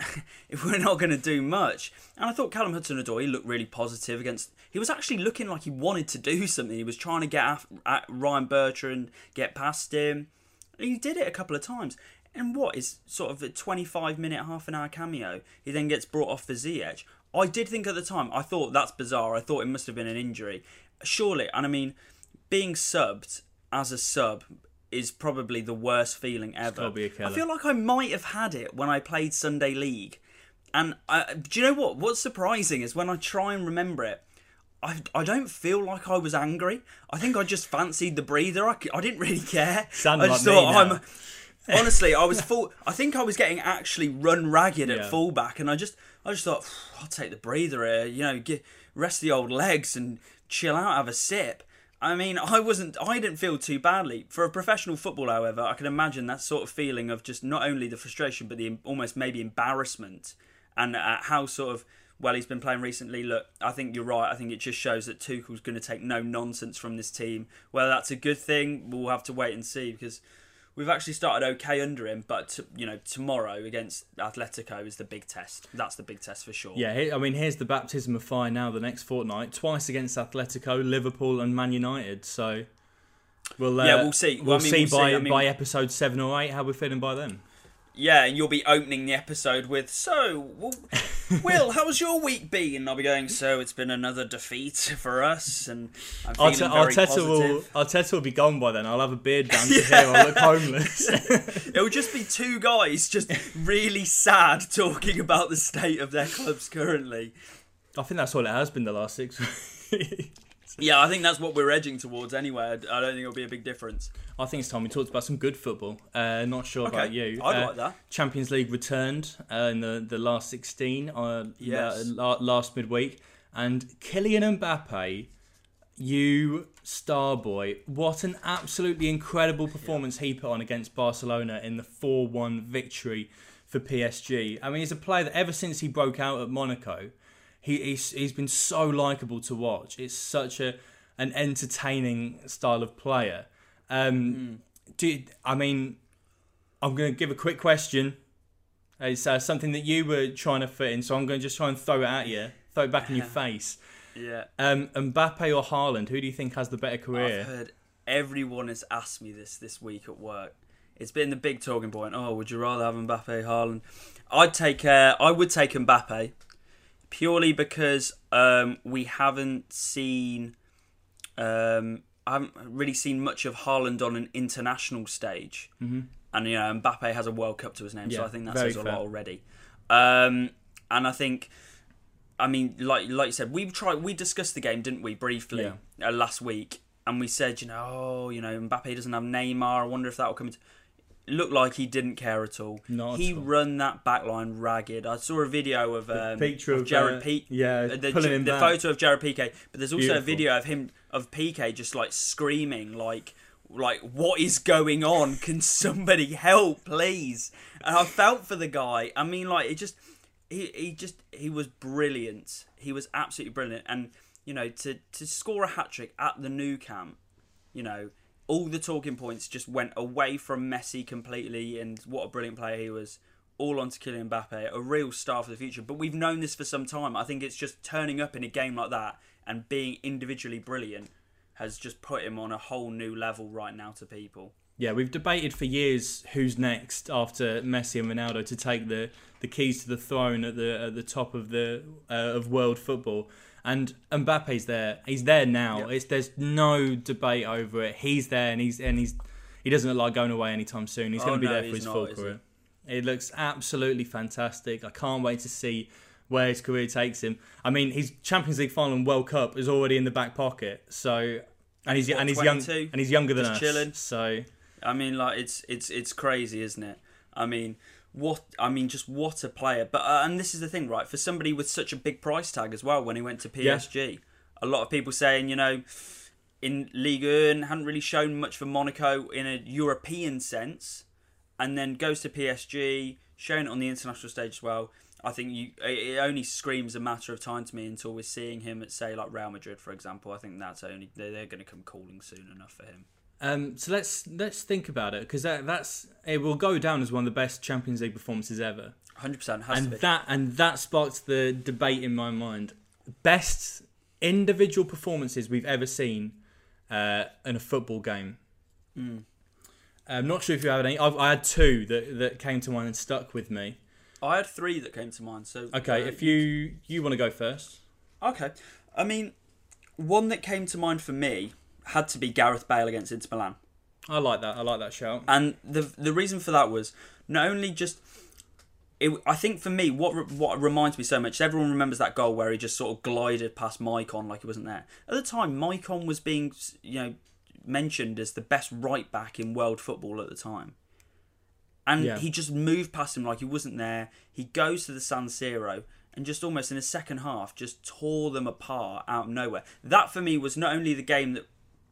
[SPEAKER 2] if we're not going to do much. And i thought callum hudson-odoi looked really positive against he was actually looking like he wanted to do something. He was trying to get at ryan bertrand get past him he did it a couple of times. And what is sort of a 25 minute, half an hour cameo? He then gets brought off for Ziyech. I did think at the time, I thought that's bizarre. I thought it must have been an injury. Surely, and I mean, being subbed as a sub is probably the worst feeling ever. I feel like I might have had it when I played Sunday League. And I, do you know what? What's surprising is when I try and remember it, I, I don't feel like I was angry. I think I just fancied the breather. I, I didn't really care.
[SPEAKER 1] Sound
[SPEAKER 2] I just
[SPEAKER 1] like
[SPEAKER 2] thought. I'm. Honestly, I was full. I think I was getting actually run ragged at
[SPEAKER 1] Yeah.
[SPEAKER 2] fullback, and I just, I just thought, I'll take the breather here. You know, get rest the old legs and chill out, have a sip. I mean, I wasn't. I didn't feel too badly for a professional footballer. However, I can imagine that sort of feeling of just not only the frustration, but the almost maybe embarrassment, and uh, how sort of well he's been playing recently. Look, I think you're right. I think it just shows that Tuchel's going to take no nonsense from this team. Whether that's a good thing, we'll have to wait and see because we've actually started okay under him. But t- you know, tomorrow against Atletico is the big test. That's the big test for sure.
[SPEAKER 1] Yeah, I mean, here's the baptism of fire now. The next fortnight, twice against Atletico, Liverpool, and Man United. So we'll uh,
[SPEAKER 2] Yeah, we'll see.
[SPEAKER 1] We'll
[SPEAKER 2] I mean,
[SPEAKER 1] see
[SPEAKER 2] we'll
[SPEAKER 1] by
[SPEAKER 2] see. I mean-
[SPEAKER 1] by episode seven or eight how we're feeling by then.
[SPEAKER 2] Yeah, and you'll be opening the episode with, so, Will how's your week been? I'll be going, so it's been another defeat for us, and I'm feeling
[SPEAKER 1] Arteta,
[SPEAKER 2] very
[SPEAKER 1] Arteta will. Arteta will be gone by then. I'll have a beard down to here. I'll look homeless.
[SPEAKER 2] It'll just be two guys just really sad talking about the state of their clubs currently.
[SPEAKER 1] I think that's all it has been the last six weeks.
[SPEAKER 2] Yeah, I think that's what we're edging towards anyway. I I don't think it'll be a big difference.
[SPEAKER 1] I think it's time we talked about some good football. Uh, not sure
[SPEAKER 2] Okay,
[SPEAKER 1] about you.
[SPEAKER 2] I'd
[SPEAKER 1] Uh,
[SPEAKER 2] like that.
[SPEAKER 1] Champions League returned uh, in the, the last 16 uh,
[SPEAKER 2] Yes.
[SPEAKER 1] la- last midweek. And Kylian Mbappe, you star boy, what an absolutely incredible performance he put on against Barcelona in the 4 1 victory for PSG. I mean, he's a player that ever since he broke out at Monaco, he, he's, he's been so likable to watch. It's such a an entertaining style of player. Um, do I mean, I'm going to give a quick question. It's uh, something that you were trying to fit in, so I'm going to just try and throw it at you, throw it back in your face.
[SPEAKER 2] Yeah.
[SPEAKER 1] Um, Mbappe or Haaland, who do you think has the better career?
[SPEAKER 2] I've heard everyone has asked me this this week at work. It's been the big talking point. Oh, would you rather have Mbappe, Haaland? I'd take. Uh, I would take Mbappe purely because um, we haven't seen. Um, I haven't really seen much of Haaland on an international stage, mm-hmm. and you know Mbappe has a World Cup to his name, so I think that says a lot already. Um, and I think, I mean, like like you said, we tried. We discussed the game, didn't we, briefly uh, last week, and we said, you know, oh, you know, Mbappe doesn't have Neymar. I wonder if that will come into. Looked like he didn't care at all.
[SPEAKER 1] Not at
[SPEAKER 2] he
[SPEAKER 1] all.
[SPEAKER 2] run that back line ragged. I saw a video of, um,
[SPEAKER 1] picture
[SPEAKER 2] of
[SPEAKER 1] of,
[SPEAKER 2] Jared
[SPEAKER 1] uh,
[SPEAKER 2] Pique.
[SPEAKER 1] yeah,
[SPEAKER 2] uh, the,
[SPEAKER 1] pulling him
[SPEAKER 2] the
[SPEAKER 1] back.
[SPEAKER 2] photo of Jared Piqué, but there's also a video of him of Piqué just like screaming, like, like what is going on? Can somebody help, please? And I felt for the guy. I mean, like it just, he he just he was brilliant. He was absolutely brilliant, and you know to to score a hat trick at the Nou Camp, you know. All the talking points just went away from Messi completely, and what a brilliant player he was. All onto Kylian Mbappe, a real star for the future. But we've known this for some time. I think it's just turning up in a game like that and being individually brilliant has just put him on a whole new level right now to people.
[SPEAKER 1] Yeah, we've debated for years who's next after Messi and Ronaldo to take the, the keys to the throne at the at the top of the uh, of world football. And Mbappe's there. He's there now.
[SPEAKER 2] Yeah.
[SPEAKER 1] It's there's no debate over it. He's there, and he's and he's he doesn't look like going away anytime soon. He's
[SPEAKER 2] Oh,
[SPEAKER 1] going to be
[SPEAKER 2] no,
[SPEAKER 1] there for his
[SPEAKER 2] not,
[SPEAKER 1] full career. It looks absolutely fantastic. I can't wait to see where his career takes him. I mean, his Champions League final and World Cup is already in the back pocket. So, and he's
[SPEAKER 2] What,
[SPEAKER 1] and he's young and he's younger than us.
[SPEAKER 2] chilling?
[SPEAKER 1] So
[SPEAKER 2] I mean, like it's it's it's crazy, isn't it? I mean, what I mean, just what a player. But uh, and this is the thing, right? For somebody with such a big price tag as well, when he went to
[SPEAKER 1] Yeah.
[SPEAKER 2] PSG, a lot of people saying, you know, in Ligue 1 hadn't really shown much for Monaco in a European sense, and then goes to PSG, showing it on the international stage as well. I think you it only screams a matter of time to me until we're seeing him at say like Real Madrid, for example. I think that's only they're going to come calling soon enough for him.
[SPEAKER 1] Um, so let's let's think about it because that, that's it will go down as one of the best Champions League performances ever,
[SPEAKER 2] Hundred percent
[SPEAKER 1] and
[SPEAKER 2] to be.
[SPEAKER 1] that and that sparked the debate in my mind. Best individual performances we've ever seen uh, in a football game.
[SPEAKER 2] Mm.
[SPEAKER 1] I'm not sure if you have any. I've, I had two that, that came to mind and stuck with me.
[SPEAKER 2] I had three that came to mind. So
[SPEAKER 1] Okay,
[SPEAKER 2] uh,
[SPEAKER 1] if you you want to go first,
[SPEAKER 2] okay, I mean, one that came to mind for me had to be Gareth Bale against Inter Milan,
[SPEAKER 1] I like that. I like that shout.
[SPEAKER 2] and the the reason for that was not only just. It, I think for me, what what reminds me so much, everyone remembers that goal where he just sort of glided past Maicon like he wasn't there. At the time, Maicon was being, you know, mentioned as the best right back in world football at the time. And
[SPEAKER 1] Yeah.
[SPEAKER 2] he just moved past him like he wasn't there. He goes to the San Siro and just almost in the second half just tore them apart out of nowhere. That for me was not only the game that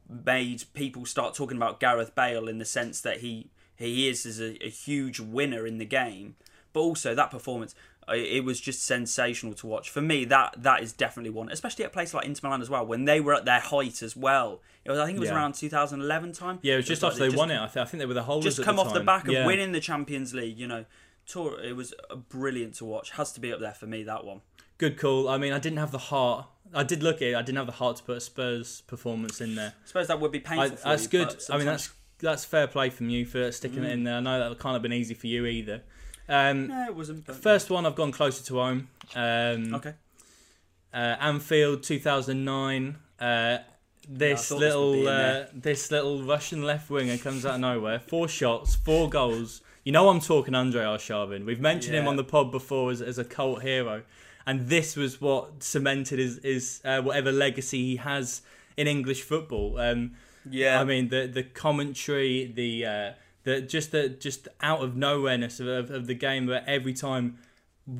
[SPEAKER 2] made people start talking about Gareth Bale in the sense that he he is as a, a huge winner in the game, but also that performance. uh, It was just sensational to watch. For me, that that is definitely one, especially at a place like Inter Milan as well, when they were at their height as well. It was, I think it was
[SPEAKER 1] Yeah.
[SPEAKER 2] around 2011 time.
[SPEAKER 1] Yeah, it was just
[SPEAKER 2] like
[SPEAKER 1] after they
[SPEAKER 2] just-
[SPEAKER 1] won it. I, th- I think they were the holders.
[SPEAKER 2] just come
[SPEAKER 1] the
[SPEAKER 2] off the back of
[SPEAKER 1] Yeah.
[SPEAKER 2] winning the Champions League. You know, tour. It was brilliant to watch. Has to be up there for me. That one.
[SPEAKER 1] Good call. I mean, I didn't have the heart. I did look at it. I didn't have the heart to put a Spurs performance in there.
[SPEAKER 2] I suppose that would be painful.
[SPEAKER 1] I, that's
[SPEAKER 2] you,
[SPEAKER 1] good.
[SPEAKER 2] but
[SPEAKER 1] I mean, that's that's fair play from you for sticking it in there. I know that can't have been easy for you either. Um,
[SPEAKER 2] no, it wasn't. But...
[SPEAKER 1] First one, I've gone closer to home. Um,
[SPEAKER 2] Okay.
[SPEAKER 1] uh, Anfield, 2009. Uh, this
[SPEAKER 2] this be
[SPEAKER 1] little
[SPEAKER 2] in
[SPEAKER 1] uh, this little Russian left winger comes out of nowhere. Four shots, four goals. You know I'm talking Andrei Arshavin. We've mentioned him on the pod before as, as a cult hero, and this was what cemented his, his uh, whatever legacy he has in English football. Um,
[SPEAKER 2] Yeah.
[SPEAKER 1] I mean the the commentary, the uh, the just the just out of nowhereness of, of, of the game where every time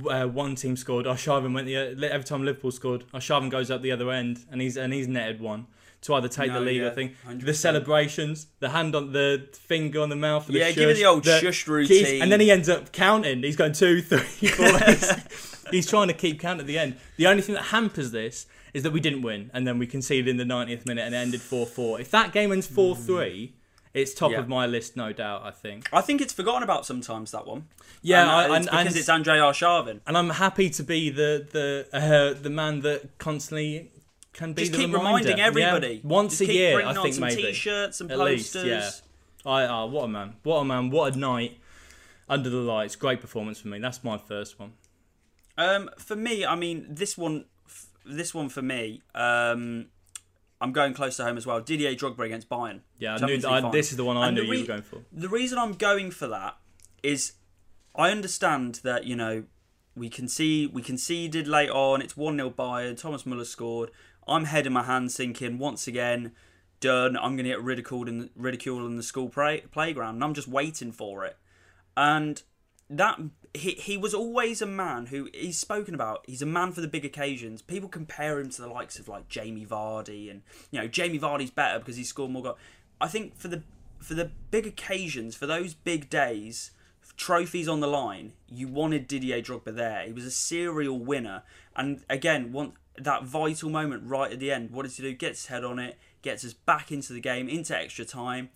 [SPEAKER 1] uh, one team scored, Arshavin went the uh, every time Liverpool scored, Arshavin goes up the other end and he's and he's netted one to either take the lead.
[SPEAKER 2] yeah,
[SPEAKER 1] I think
[SPEAKER 2] 100%.
[SPEAKER 1] the celebrations, the hand on the finger on the mouth, the
[SPEAKER 2] Yeah, give it the old shush
[SPEAKER 1] keys-
[SPEAKER 2] routine.
[SPEAKER 1] and then he ends up counting. He's going two, three, four. he's, trying to keep count at the end. The only thing that hampers this is that we didn't win, and then we conceded in the 90th minute and it ended four four. If that game ends four three, it's top
[SPEAKER 2] Yeah.
[SPEAKER 1] of my list, no doubt. I think.
[SPEAKER 2] I think it's forgotten about sometimes that one.
[SPEAKER 1] Yeah,
[SPEAKER 2] and, uh,
[SPEAKER 1] I-
[SPEAKER 2] it's
[SPEAKER 1] and-
[SPEAKER 2] because
[SPEAKER 1] and-
[SPEAKER 2] it's Andrei Arshavin.
[SPEAKER 1] And I'm happy to be the the uh, the man that constantly can be
[SPEAKER 2] Just
[SPEAKER 1] the
[SPEAKER 2] keep
[SPEAKER 1] reminder.
[SPEAKER 2] reminding
[SPEAKER 1] Yeah,
[SPEAKER 2] everybody.
[SPEAKER 1] once
[SPEAKER 2] Just
[SPEAKER 1] a
[SPEAKER 2] keep
[SPEAKER 1] year. I
[SPEAKER 2] on
[SPEAKER 1] think
[SPEAKER 2] some
[SPEAKER 1] maybe
[SPEAKER 2] T-shirts and
[SPEAKER 1] At least,
[SPEAKER 2] posters.
[SPEAKER 1] yeah. I oh, what a man, what a man, what a night under the lights. Great performance for me. That's my first one.
[SPEAKER 2] Um, for me, I mean, this one, f- this one for me, um, I'm going close to home as well. Didier Drogba against Bayern.
[SPEAKER 1] Yeah, I knew I, this is the one I
[SPEAKER 2] And
[SPEAKER 1] knew
[SPEAKER 2] the
[SPEAKER 1] you were going for.
[SPEAKER 2] The reason I'm going for that is I understand that you know we can see we conceded late on. It's one 0 Bayern. Thomas Muller scored. I'm head in my hands, thinking once again, done. I'm going to get ridiculed in ridiculed in the school play, playground, and I'm just waiting for it. And that he he was always a man who he's spoken about. He's a man for the big occasions. People compare him to the likes of like Jamie Vardy, and you know Jamie Vardy's better because he scored more goals. I think for the for the big occasions, for those big days, trophies on the line, you wanted Didier Drogba there. He was a serial winner, and again, want that vital moment right at the end. What does he do? Gets his head on it, gets us back into the game, into extra time.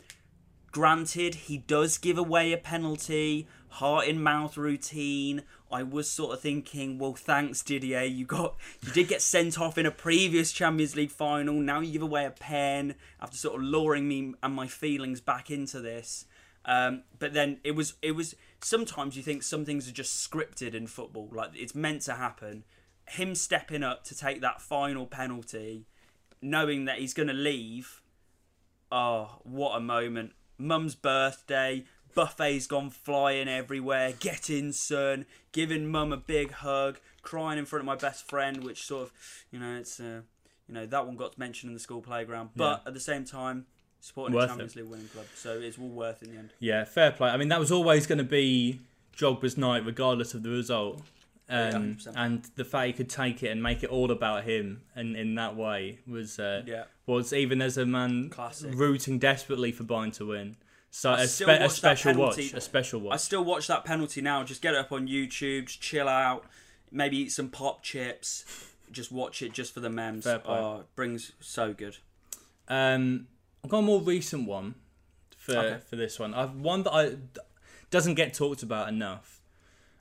[SPEAKER 2] Granted, he does give away a penalty, heart in mouth routine. I was sort of thinking, well, thanks Didier, you got you did get sent off in a previous Champions League final. Now you give away a pen after sort of luring me and my feelings back into this. Um, but then it was it was sometimes you think some things are just scripted in football, like it's meant to happen. Him stepping up to take that final penalty, knowing that he's going to leave. Oh, what a moment! Mum's birthday, buffets gone flying everywhere. Get in, son. Giving mum a big hug, crying in front of my best friend, which sort of, you know, it's uh, you know that one got mentioned in the school playground, but at the same time, supporting
[SPEAKER 1] Worth
[SPEAKER 2] a Champions League winning club, so it's all worth in the end.
[SPEAKER 1] Yeah, fair play. I mean, that was always going to be Drogba's night, regardless of the result. Um,
[SPEAKER 2] 100%.
[SPEAKER 1] and the fact he could take it and make it all about him, and in that way, was uh,
[SPEAKER 2] Yeah.
[SPEAKER 1] was even as a man
[SPEAKER 2] Classic.
[SPEAKER 1] rooting desperately for Bayern to win. So
[SPEAKER 2] I
[SPEAKER 1] a,
[SPEAKER 2] still
[SPEAKER 1] spe- a special watch, a special watch.
[SPEAKER 2] I still watch that penalty now. Just get it up on YouTube, just chill out, maybe eat some pop chips, just watch it just for the memes.
[SPEAKER 1] Fair play.
[SPEAKER 2] Oh, it brings so good.
[SPEAKER 1] Um, I've got a more recent one for
[SPEAKER 2] Okay.
[SPEAKER 1] for this one. I've one that I doesn't get talked about enough.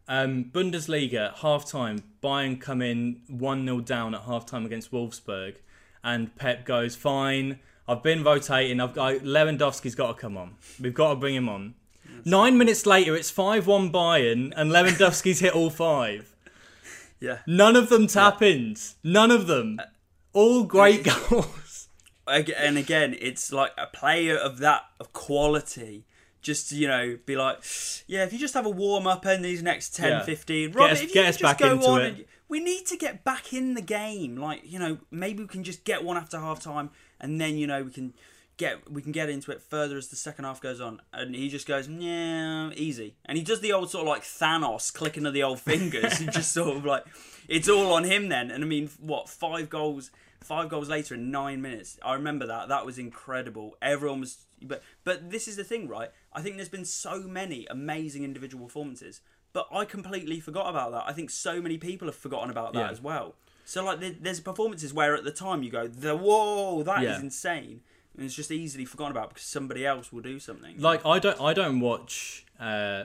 [SPEAKER 1] Um, Bundesliga half time. Bayern come in one 0 down at half time against Wolfsburg, and Pep goes, "Fine, I've been rotating. I've got Lewandowski's got to come on. We've got to bring him on." Nine minutes later, it's five one Bayern, and Lewandowski's hit all five.
[SPEAKER 2] Yeah.
[SPEAKER 1] None of them tap ins. None of them. Uh, all great goals.
[SPEAKER 2] And again, it's like a player of that of quality. Just to, you know, be like, yeah, if you just have a warm up in these next 10,
[SPEAKER 1] Yeah.
[SPEAKER 2] 15,
[SPEAKER 1] Get
[SPEAKER 2] Robert,
[SPEAKER 1] us-
[SPEAKER 2] if you
[SPEAKER 1] get us
[SPEAKER 2] just
[SPEAKER 1] back
[SPEAKER 2] go
[SPEAKER 1] into
[SPEAKER 2] on
[SPEAKER 1] it.
[SPEAKER 2] and- we need to get back in the game. Like, you know, maybe we can just get one after half time and then, you know, we can get we can get into it further as the second half goes on. And he just goes, yeah, easy. And he does the old sort of like Thanos clicking of the old fingers and just sort of like it's all on him then. And I mean, what, five goals five goals later in nine minutes. I remember that. That was incredible. Everyone was but but this is the thing, right? I think there's been so many amazing individual performances, but I completely forgot about that. I think so many people have forgotten about that
[SPEAKER 1] Yeah.
[SPEAKER 2] as well. So like there's performances where at the time you go, the whoa, that is
[SPEAKER 1] Yeah.
[SPEAKER 2] insane. And it's just easily forgotten about because somebody else will do something.
[SPEAKER 1] like I don't I don't watch uh,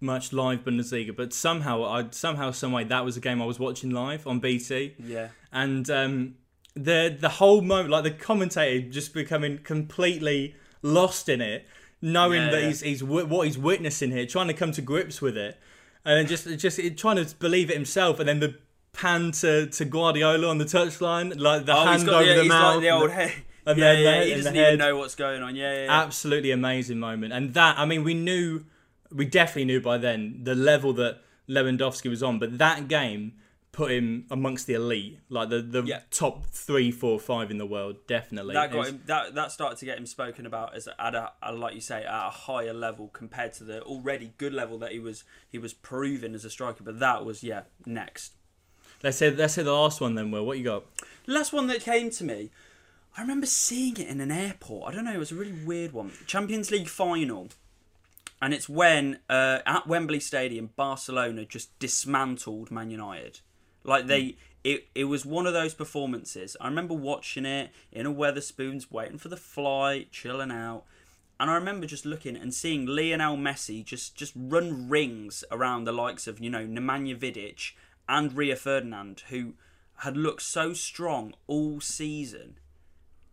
[SPEAKER 1] much live Bundesliga, but somehow I somehow some way that was a game I was watching live on BT,
[SPEAKER 2] yeah.
[SPEAKER 1] and um, the the whole moment like the commentator just becoming completely lost in it, knowing
[SPEAKER 2] Yeah,
[SPEAKER 1] that
[SPEAKER 2] yeah.
[SPEAKER 1] he's he's what he's witnessing here, trying to come to grips with it, and then just just trying to believe it himself, and then the pan to, to Guardiola on the touchline, like the
[SPEAKER 2] Oh,
[SPEAKER 1] hand
[SPEAKER 2] got
[SPEAKER 1] over
[SPEAKER 2] yeah,
[SPEAKER 1] the
[SPEAKER 2] he's
[SPEAKER 1] mouth,
[SPEAKER 2] like the old head.
[SPEAKER 1] and
[SPEAKER 2] yeah,
[SPEAKER 1] then
[SPEAKER 2] yeah,
[SPEAKER 1] the-
[SPEAKER 2] he doesn't even know what's going on. Yeah, yeah, yeah.
[SPEAKER 1] absolutely amazing moment. And that, I mean, we knew, we definitely knew by then the level that Lewandowski was on, but that game put him amongst the elite, like the, the
[SPEAKER 2] Yeah.
[SPEAKER 1] top three, four, five in the world, definitely.
[SPEAKER 2] that got him. That that started to get him spoken about as at a, a like you say at a higher level compared to the already good level that he was he was proven as a striker. But that was yeah next.
[SPEAKER 1] Let's say, let's say the last one then. Will what you got?
[SPEAKER 2] Last one that came to me, I remember seeing it in an airport. I don't know, it was a really weird one. Champions League final. And it's when uh, at Wembley Stadium, Barcelona just dismantled Man United. Like they, it, it was one of those performances. I remember watching it in a Wetherspoons, waiting for the flight, chilling out. And I remember just looking and seeing Lionel Messi just, just run rings around the likes of, you know, Nemanja Vidic and Rio Ferdinand, who had looked so strong all season.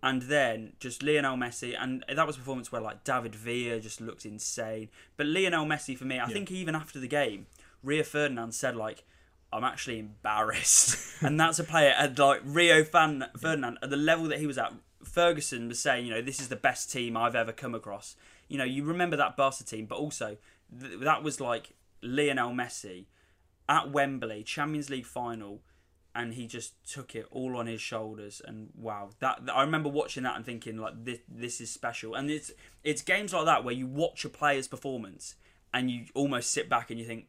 [SPEAKER 2] And then just Lionel Messi, and that was a performance where like David Villa just looked insane. But Lionel Messi for me, I think even after the game, Rio Ferdinand said like, I'm actually embarrassed. and that's a player at like Rio Fan- Ferdinand at the level that he was at. Ferguson was saying, you know, this is the best team I've ever come across. You know, you remember that Barca team, but also th- that was like Lionel Messi at Wembley, Champions League final, and he just took it all on his shoulders. And wow, that I remember watching that and thinking like this this is special. And it's it's games like that where you watch a player's performance and you almost sit back and you think.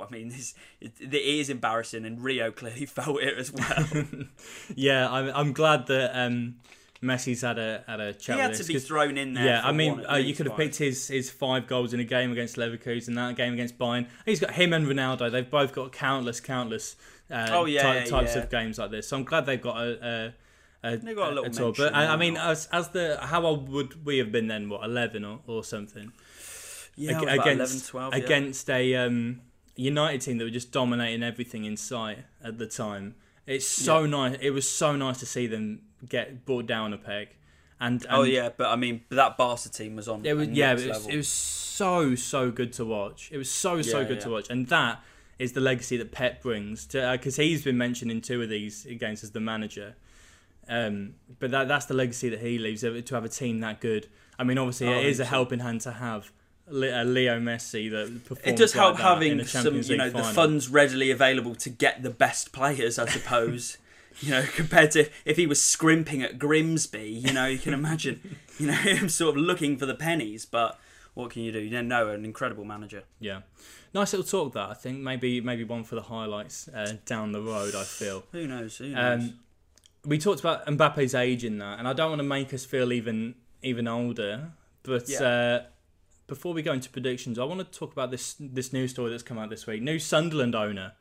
[SPEAKER 2] I mean, this it, it is embarrassing, and Rio clearly felt it as well.
[SPEAKER 1] yeah, I'm, I'm glad that um, Messi's had a had a chat.
[SPEAKER 2] he had to be thrown in there.
[SPEAKER 1] Yeah, I mean, uh, you could have picked his his five goals in a game against Leverkusen, that game against Bayern. He's got him and Ronaldo. They've both got countless, countless uh,
[SPEAKER 2] Oh, yeah,
[SPEAKER 1] ty- types
[SPEAKER 2] yeah.
[SPEAKER 1] of games like this. So I'm glad they've got a. a, a
[SPEAKER 2] They got a little
[SPEAKER 1] tour.
[SPEAKER 2] mention,
[SPEAKER 1] But I, I mean, as as the how old would we have been then? What eleven or, or something?
[SPEAKER 2] Yeah,
[SPEAKER 1] Ag- against
[SPEAKER 2] 11, 12, yeah.
[SPEAKER 1] against a um, United team that were just dominating everything in sight at the time. It's so nice. It was so nice to see them get brought down a peg. And, and
[SPEAKER 2] Oh yeah, but I mean, that Barca team was on.
[SPEAKER 1] it was yeah, it was, it was so so good to watch. It was so so
[SPEAKER 2] Yeah,
[SPEAKER 1] good
[SPEAKER 2] yeah.
[SPEAKER 1] to watch, and that is the legacy that Pep brings to because he's been mentioned in two of these games as the manager. Um, but that that's the legacy that he leaves uh, to have a team that good. I mean, obviously,
[SPEAKER 2] Oh,
[SPEAKER 1] it is a
[SPEAKER 2] helping
[SPEAKER 1] hand to have a Leo Messi that performs.
[SPEAKER 2] It does help
[SPEAKER 1] that
[SPEAKER 2] having some, you know,
[SPEAKER 1] League
[SPEAKER 2] the
[SPEAKER 1] final.
[SPEAKER 2] funds readily available to get the best players. I suppose, you know, compared to if he was scrimping at Grimsby, you know, you can imagine, you know, him sort of looking for the pennies. But what can you do? You don't know, an incredible manager.
[SPEAKER 1] Yeah, nice little talk. That I think maybe maybe one for the highlights uh, down the road. I feel.
[SPEAKER 2] Who knows? Who knows?
[SPEAKER 1] Um, we talked about Mbappe's age in that, and I don't want to make us feel even even older. But
[SPEAKER 2] Yeah.
[SPEAKER 1] uh, before we go into predictions, I want to talk about this this news story that's come out this week. New Sunderland owner,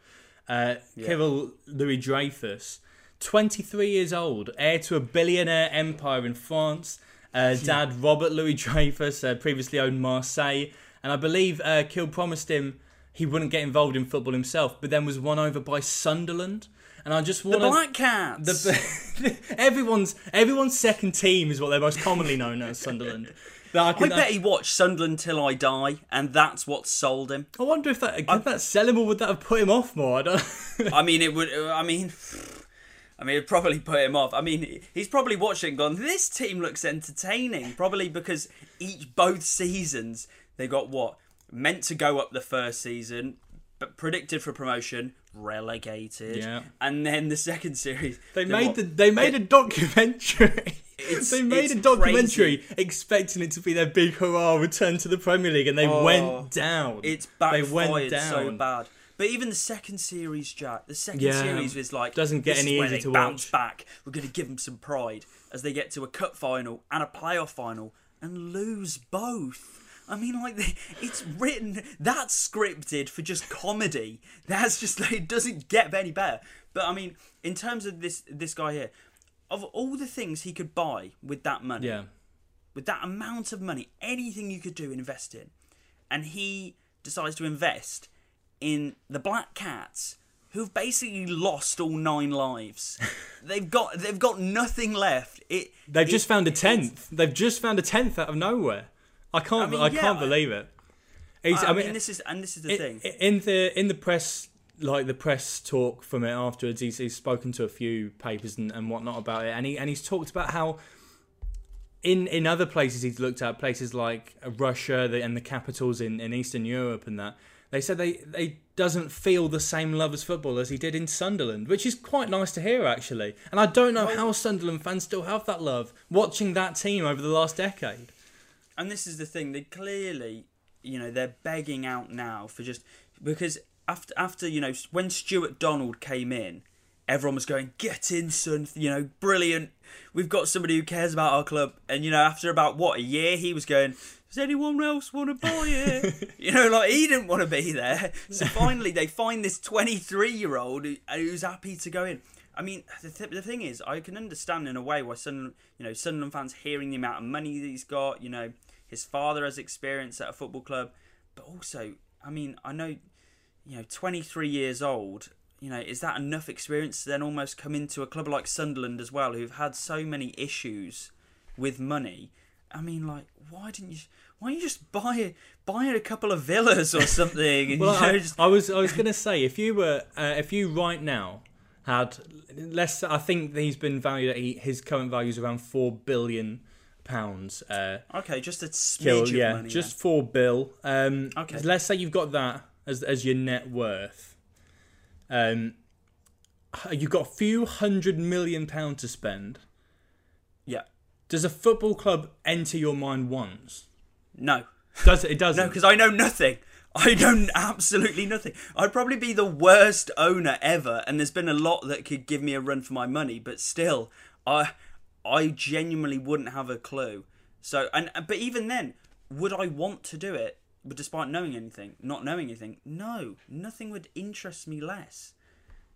[SPEAKER 1] uh,
[SPEAKER 2] Yeah.
[SPEAKER 1] Kyril Louis Dreyfus, 23 years old, heir to a billionaire empire in France. Uh, dad Robert Louis Dreyfus uh, previously owned Marseille, and I believe uh, Kyril promised him he wouldn't get involved in football himself, but then was won over by Sunderland. And I just
[SPEAKER 2] the
[SPEAKER 1] want to
[SPEAKER 2] Black Cats.
[SPEAKER 1] the, everyone's everyone's second team is what they're most commonly known as Sunderland. I,
[SPEAKER 2] I
[SPEAKER 1] can,
[SPEAKER 2] bet he watched Sunderland till I die, and that's what sold him.
[SPEAKER 1] I wonder if that could that sell him or would that have put him off more? I don't.
[SPEAKER 2] I mean, it would. I mean, I mean, it'd probably put him off. I mean, he's probably watching, gone. This team looks entertaining. Probably because each both seasons they got what meant to go up the first season, but predicted for promotion, relegated.
[SPEAKER 1] Yeah.
[SPEAKER 2] And then the second series,
[SPEAKER 1] They made
[SPEAKER 2] what?
[SPEAKER 1] the they made a documentary. They made a documentary expecting it to be their big hurrah return to the Premier League, and they
[SPEAKER 2] Oh,
[SPEAKER 1] went down.
[SPEAKER 2] It's
[SPEAKER 1] they
[SPEAKER 2] backfired
[SPEAKER 1] went
[SPEAKER 2] so bad. But even the second series, Jack, the second
[SPEAKER 1] Yeah,
[SPEAKER 2] series was like
[SPEAKER 1] doesn't get any easier to
[SPEAKER 2] bounce
[SPEAKER 1] watch.
[SPEAKER 2] back. We're going to give them some pride as they get to a cup final and a playoff final and lose both. I mean, like they- it's written that's scripted for just comedy. That's just like, it doesn't get any better. But I mean, in terms of this this guy here, of all the things he could buy with that money,
[SPEAKER 1] Yeah,
[SPEAKER 2] with that amount of money, anything you could do invest in, and he decides to invest in the Black Cats, who've basically lost all nine lives. they've got they've got nothing left. It
[SPEAKER 1] they've
[SPEAKER 2] it-
[SPEAKER 1] just found a tenth. They've just found a tenth out of nowhere. I can't. I,
[SPEAKER 2] I yeah,
[SPEAKER 1] can't believe it. He's,
[SPEAKER 2] I, mean, this is and this is the
[SPEAKER 1] in,
[SPEAKER 2] thing.
[SPEAKER 1] in the in the press like the press talk from it afterwards he's, he's spoken to a few papers and, and whatnot about it and he and he's talked about how in in other places he's looked at places like Russia the, and the capitals in, in Eastern Europe and that they said they they doesn't feel the same love as football as he did in Sunderland which is quite nice to hear actually. And I don't know how Sunderland fans still have that love watching that team over the last decade.
[SPEAKER 2] And this is the thing they clearly you know they're begging out now for just because after after you know when Stewart Donald came in everyone was going get in son you know brilliant we've got somebody who cares about our club and you know after about what a year he was going does anyone else want to buy it you know like he didn't want to be there so finally they find this 23 year old uh, who's happy to go in I mean, the, th- the thing is, I can understand in a way why Sunderland, you know, Sunderland fans hearing the amount of money that he's got. You know, his father has experience at a football club, but also, I mean, I know, you know, 23 years old. You know, is that enough experience to then almost come into a club like Sunderland as well, who've had so many issues with money, I mean, like, why didn't you? Why don't you just buy buy a couple of villas or something?
[SPEAKER 1] Well,
[SPEAKER 2] you know,
[SPEAKER 1] I,
[SPEAKER 2] just,
[SPEAKER 1] I was I was gonna say if you were uh, if you right now had less, I think he's been valued at his current value is around four billion pounds. Uh,
[SPEAKER 2] okay, just a smidge
[SPEAKER 1] Kyril,
[SPEAKER 2] of
[SPEAKER 1] yeah,
[SPEAKER 2] money.
[SPEAKER 1] just four bill. Um,
[SPEAKER 2] Okay.
[SPEAKER 1] Let's say you've got that as as your net worth. Um, you've got a few hundred million pounds to spend.
[SPEAKER 2] yeah.
[SPEAKER 1] Does a football club enter your mind once?
[SPEAKER 2] No,
[SPEAKER 1] Does it? It doesn't.
[SPEAKER 2] no, because I know nothing. I know absolutely nothing. I'd probably be the worst owner ever, and there's been a lot that could give me a run for my money, but still, I I genuinely wouldn't have a clue. So, and but even then, would I want to do it? But despite knowing anything, not knowing anything, no, nothing would interest me less.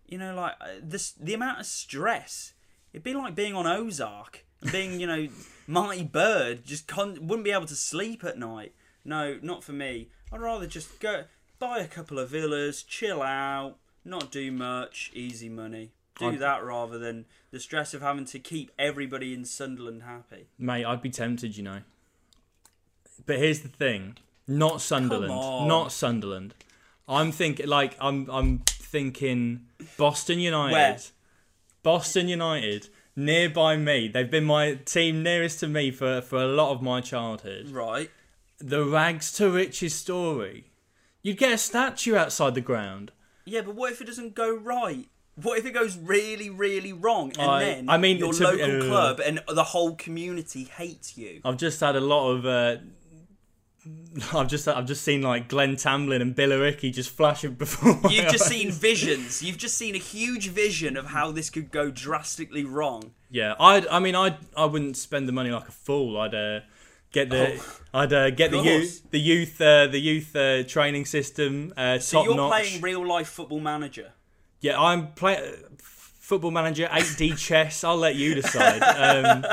[SPEAKER 2] You know, like uh, this, the amount of stress. It'd be like being on Ozark, and being you know, Marty Byrde, just con- wouldn't be able to sleep at night. No, not for me. I'd rather just go buy a couple of villas, chill out, not do much, easy money. Do
[SPEAKER 1] I'd-
[SPEAKER 2] that rather than the stress of having to keep everybody in Sunderland happy.
[SPEAKER 1] Mate, I'd be tempted, you know. But here's the thing: not Sunderland, not Sunderland. I'm thinking, like, I'm, I'm thinking Boston United.
[SPEAKER 2] Where?
[SPEAKER 1] Boston United, nearby me. They've been my team nearest to me for for a lot of my childhood.
[SPEAKER 2] Right.
[SPEAKER 1] The rags to riches story. You'd get a statue outside the ground.
[SPEAKER 2] Yeah, but what if it doesn't go right? What if it goes really, really wrong, and
[SPEAKER 1] I-
[SPEAKER 2] then
[SPEAKER 1] I mean,
[SPEAKER 2] your
[SPEAKER 1] to be-
[SPEAKER 2] local
[SPEAKER 1] uh,
[SPEAKER 2] club and the whole community hates you?
[SPEAKER 1] I've just had a lot of. Uh, I've just I've just seen like Glenn Tamplin and Billericay just flashing before.
[SPEAKER 2] You've just
[SPEAKER 1] eyes.
[SPEAKER 2] seen visions. You've just seen a huge vision of how this could go drastically wrong.
[SPEAKER 1] Yeah, I I mean I I wouldn't spend the money like a fool. I'd uh, get the
[SPEAKER 2] Oh,
[SPEAKER 1] I'd uh, get the youth the youth uh, the youth uh, training system uh,
[SPEAKER 2] So you're
[SPEAKER 1] notch.
[SPEAKER 2] playing real life football manager.
[SPEAKER 1] Yeah, I'm play football manager 8D chess. I'll let you decide. Um,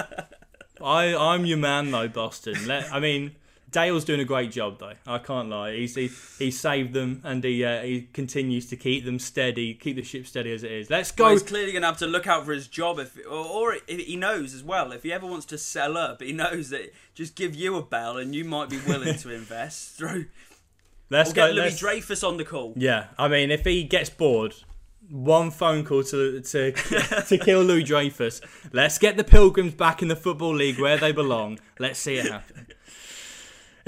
[SPEAKER 1] I I'm your man though, Boston. Let, I mean. Dale's doing a great job though. I can't lie. He's he, he saved them and he uh, he continues to keep them steady, keep the ship steady as it is. Let's go.
[SPEAKER 2] Well, he's clearly going to have to look out for his job, if or, or if he knows as well. If he ever wants to sell up, he knows that just give you a bell and you might be willing to invest. Through
[SPEAKER 1] let's
[SPEAKER 2] or
[SPEAKER 1] go.
[SPEAKER 2] get Louis
[SPEAKER 1] let's-
[SPEAKER 2] Dreyfus on the call.
[SPEAKER 1] Yeah, I mean, if he gets bored, one phone call to to to Kyril Louis Dreyfus. Let's get the Pilgrims back in the football league where they belong. Let's see it happen.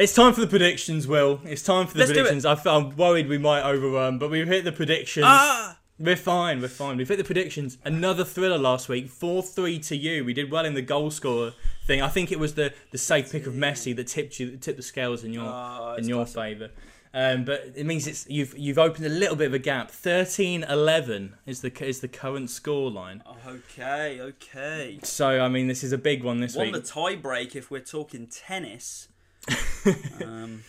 [SPEAKER 1] It's time for the predictions, Will. It's time for the
[SPEAKER 2] Let's
[SPEAKER 1] predictions. I I'm worried we might overrun, but we've hit the predictions.
[SPEAKER 2] Ah,
[SPEAKER 1] We're fine. We're fine. We've hit the predictions. Another thriller last week, four three to you. We did well in the goal scorer thing. I think it was the, the safe pick of Messi that tipped you tipped the scales in your
[SPEAKER 2] Ah,
[SPEAKER 1] in your favour. Um, but it means it's you've you've opened a little bit of a gap. 13-11 is the is the current score line.
[SPEAKER 2] okay, okay.
[SPEAKER 1] So I mean, this is a big one this
[SPEAKER 2] Won
[SPEAKER 1] week.
[SPEAKER 2] the tie break if we're talking tennis. Um,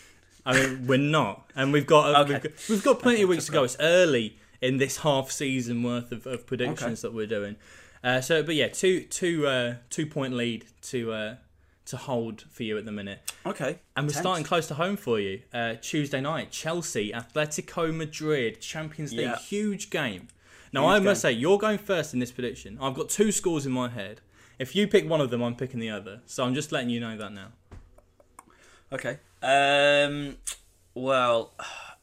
[SPEAKER 1] I mean, we're not, and we've got
[SPEAKER 2] Okay.
[SPEAKER 1] we've got, we've got plenty of weeks to go. It's early in this half season worth of, of predictions
[SPEAKER 2] Okay.
[SPEAKER 1] that we're doing. Uh, so, but yeah, two two uh, two point lead to uh, to hold for you at the minute,
[SPEAKER 2] okay.
[SPEAKER 1] and we're
[SPEAKER 2] Tense.
[SPEAKER 1] starting close to home for you. Uh, Tuesday night, Chelsea, Atletico Madrid, Champions League,
[SPEAKER 2] Yeah.
[SPEAKER 1] huge game. Now,
[SPEAKER 2] Huge
[SPEAKER 1] I must
[SPEAKER 2] game.
[SPEAKER 1] say, you're going first in this prediction. I've got two scores in my head. If you pick one of them, I'm picking the other. So I'm just letting you know that now.
[SPEAKER 2] Okay. Um. Well,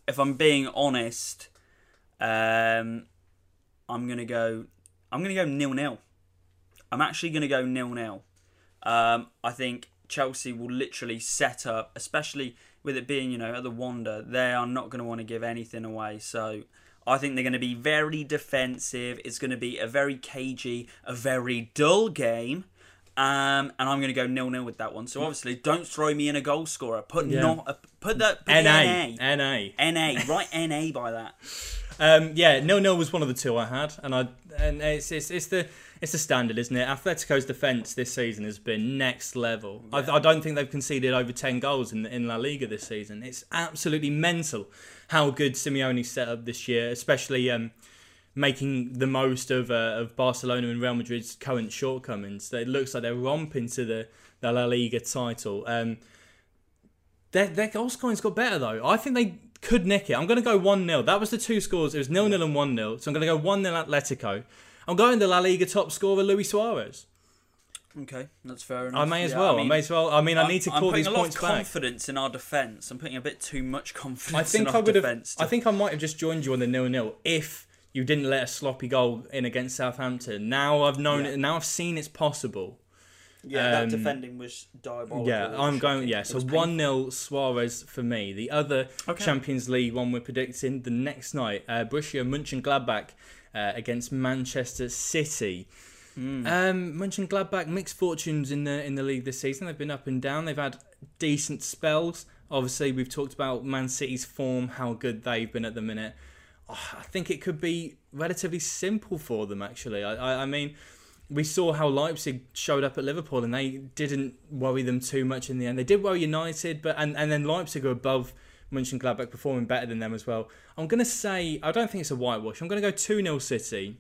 [SPEAKER 2] if I'm being honest, um, I'm gonna go. I'm gonna go nil nil. I'm actually gonna go nil nil. Um, I think Chelsea will literally set up, especially with it being you know at the Wanda. They are not to want to give anything away. So I think they're to be very defensive. It's to be a very cagey, a very dull game. Um, and I'm going to go nil nil with that one. So obviously, don't throw me in a goal scorer. Put
[SPEAKER 1] Yeah.
[SPEAKER 2] not a, put that put the
[SPEAKER 1] NA,
[SPEAKER 2] NA.
[SPEAKER 1] NA.
[SPEAKER 2] NA, right? NA by that.
[SPEAKER 1] Um, yeah, nil nil was one of the two I had, and I and it's it's, it's the it's the standard, isn't it? Atletico's defense this season has been next level. I, I don't think they've conceded over ten goals in in La Liga this season. It's absolutely mental how good Simeone set up this year, especially um, making the most of uh, of Barcelona and Real Madrid's current shortcomings. It looks like they're romping to the, the La Liga title. Um, their, their goal scoring's got better though. I think they could nick it. I'm going to go 1 0. That was the two scores. It was 0 0 and 1 0. So I'm going to go 1 0 Atletico. I'm going the La Liga top scorer, Luis Suarez.
[SPEAKER 2] Okay, that's fair enough.
[SPEAKER 1] I may as
[SPEAKER 2] Yeah,
[SPEAKER 1] well. I,
[SPEAKER 2] mean,
[SPEAKER 1] may as well. I mean, I
[SPEAKER 2] I'm-
[SPEAKER 1] need to
[SPEAKER 2] I'm
[SPEAKER 1] call
[SPEAKER 2] putting
[SPEAKER 1] these
[SPEAKER 2] a lot
[SPEAKER 1] points
[SPEAKER 2] of
[SPEAKER 1] back.
[SPEAKER 2] confidence in our defence. I'm putting a bit too much confidence.
[SPEAKER 1] I think
[SPEAKER 2] in
[SPEAKER 1] I
[SPEAKER 2] our
[SPEAKER 1] would have.
[SPEAKER 2] defence.
[SPEAKER 1] I think I might have just joined you on the nil nil if you didn't let a sloppy goal in against Southampton. Now I've known
[SPEAKER 2] Yeah.
[SPEAKER 1] it. Now I've seen it's possible.
[SPEAKER 2] yeah, that
[SPEAKER 1] um,
[SPEAKER 2] defending was diabolical.
[SPEAKER 1] Yeah, I'm going. Yeah, so one 0 Suarez for me. The other
[SPEAKER 2] Okay.
[SPEAKER 1] Champions League one we're predicting the next night. Uh, Borussia Mönchengladbach uh, against Manchester City.
[SPEAKER 2] Hmm.
[SPEAKER 1] Um, Mönchengladbach mixed fortunes in the in the league this season. They've been up and down. They've had decent spells. Obviously, we've talked about Man City's form, how good they've been at the minute. I think it could be relatively simple for them. Actually, I, I, I mean, we saw how Leipzig showed up at Liverpool, and they didn't worry them too much in the end. They did worry United, but and, and then Leipzig are above Mönchengladbach, performing better than them as well. I'm gonna say I don't think it's a whitewash. I'm gonna go two 0 City.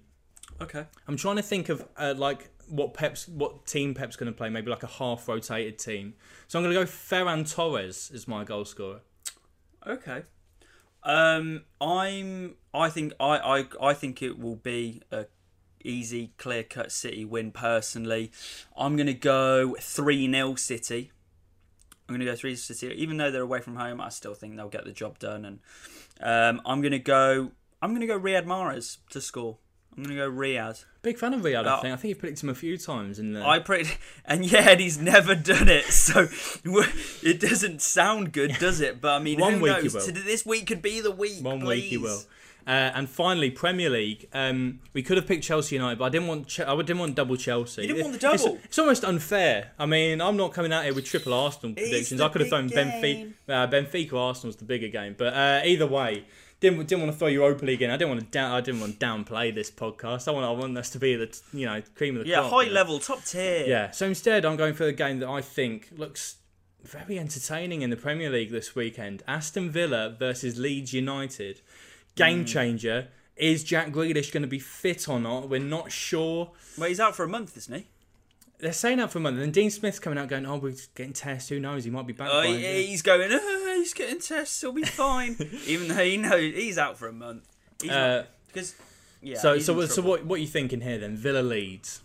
[SPEAKER 2] Okay.
[SPEAKER 1] I'm trying to think of uh, like what Pep's what team Pep's going to play. Maybe like a half rotated team. So I'm going to go Ferran Torres as my goal scorer.
[SPEAKER 2] Okay. Um, I'm. I think. I. I. I think it will be a easy, clear cut City win. Personally, I'm gonna go three 0 City. I'm gonna go three City. Even though they're away from home, I still think they'll get the job done. And um, I'm gonna go. I'm gonna go Riyad Mahrez to score. I'm gonna go Riyad.
[SPEAKER 1] Big fan of Riyad. I think. I think you've predicted him a few times in the.
[SPEAKER 2] I prayed, and yet he's never done it. So it doesn't sound good, does it? But I mean,
[SPEAKER 1] One
[SPEAKER 2] who
[SPEAKER 1] week he
[SPEAKER 2] knows?
[SPEAKER 1] will.
[SPEAKER 2] This week could be the week.
[SPEAKER 1] One week he
[SPEAKER 2] please.
[SPEAKER 1] will. Uh, and finally, Premier League. Um, we could have picked Chelsea United, but I didn't want. Ch- I didn't want double Chelsea.
[SPEAKER 2] You didn't want the
[SPEAKER 1] It's-
[SPEAKER 2] double?
[SPEAKER 1] It's, almost unfair. I mean, I'm not coming out here with triple Arsenal predictions.
[SPEAKER 2] the
[SPEAKER 1] I could have thrown Benfica.
[SPEAKER 2] game.
[SPEAKER 1] Uh, Benfica Arsenal's the bigger game, but uh, either way, didn't didn't want to throw Europa League in. I didn't want to down. I didn't want to downplay this podcast. I want I want us to be the you know cream of the
[SPEAKER 2] Yeah,
[SPEAKER 1] crop.
[SPEAKER 2] high
[SPEAKER 1] you know.
[SPEAKER 2] level, top tier.
[SPEAKER 1] Yeah. So instead, I'm going for a game that I think looks very entertaining in the Premier League this weekend. Aston Villa versus Leeds United. Game mm. changer. Is Jack Grealish going to be fit or not? We're not sure.
[SPEAKER 2] Well, he's out for a month, isn't he?
[SPEAKER 1] They're saying that for a month. And then Dean Smith's coming out going, "Oh, we're getting tests. Who knows? He might be back."
[SPEAKER 2] Oh, he- he's going. Oh, he's getting tests. He'll be fine. Even though he knows he's out for a month. He's
[SPEAKER 1] Uh,
[SPEAKER 2] because yeah.
[SPEAKER 1] so, so, what- so what? What are you thinking here then? Villa Leeds.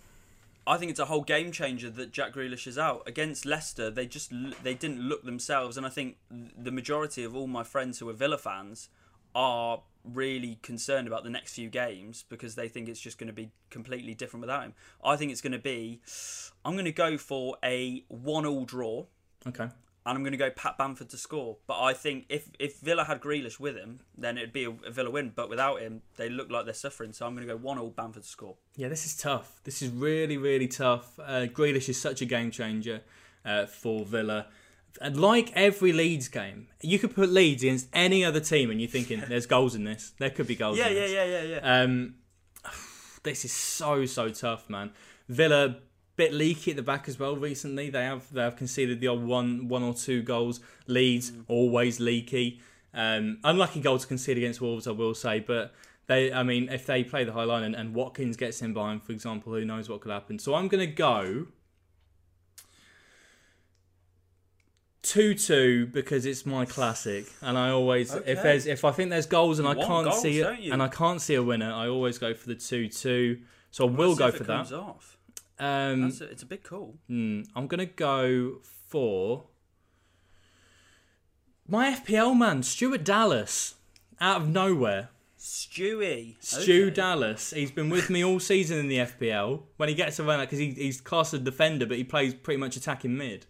[SPEAKER 2] I think it's a whole game changer that Jack Grealish is out against Leicester. They just they didn't look themselves, and I think the majority of all my friends who are Villa fans are really concerned about the next few games because they think it's just going to be completely different without him. I think it's going to be. I'm going to go for a one-all draw.
[SPEAKER 1] Okay.
[SPEAKER 2] and I'm going to go Pat Bamford to score. But I think if if Villa had Grealish with him, then it'd be a, a Villa win. But without him, they look like they're suffering. So I'm going to go one all Bamford to score.
[SPEAKER 1] Yeah, this is tough. This is really, really tough. Uh, Grealish is such a game changer uh, for Villa. And like every Leeds game, you could put Leeds against any other team, and you're thinking, "There's goals in this. There could be goals."
[SPEAKER 2] Yeah,
[SPEAKER 1] in
[SPEAKER 2] yeah,
[SPEAKER 1] this.
[SPEAKER 2] yeah, yeah, yeah.
[SPEAKER 1] Um, this is so so tough, man. Villa bit leaky at the back as well recently. They have they have conceded the odd one one or two goals. Leeds always leaky. Um, unlucky goal to concede against Wolves, I will say, but they I mean if they play the high line and, and Watkins gets in behind, for example, who knows what could happen. So I'm gonna go. 2 2 because it's my classic and I always
[SPEAKER 2] Okay.
[SPEAKER 1] if there's if I think there's goals and
[SPEAKER 2] You
[SPEAKER 1] I can't
[SPEAKER 2] goals,
[SPEAKER 1] see it and I can't see a winner I always go for the 2 2 so I will go for that um
[SPEAKER 2] a, it's a big call.
[SPEAKER 1] hmm, I'm going to go for my FPL man Stuart Dallas out of nowhere
[SPEAKER 2] Stewie.
[SPEAKER 1] Stu
[SPEAKER 2] Okay.
[SPEAKER 1] Dallas he's been with me all season in the FPL when he gets around because he, he's classed as a defender but he plays pretty much attacking mid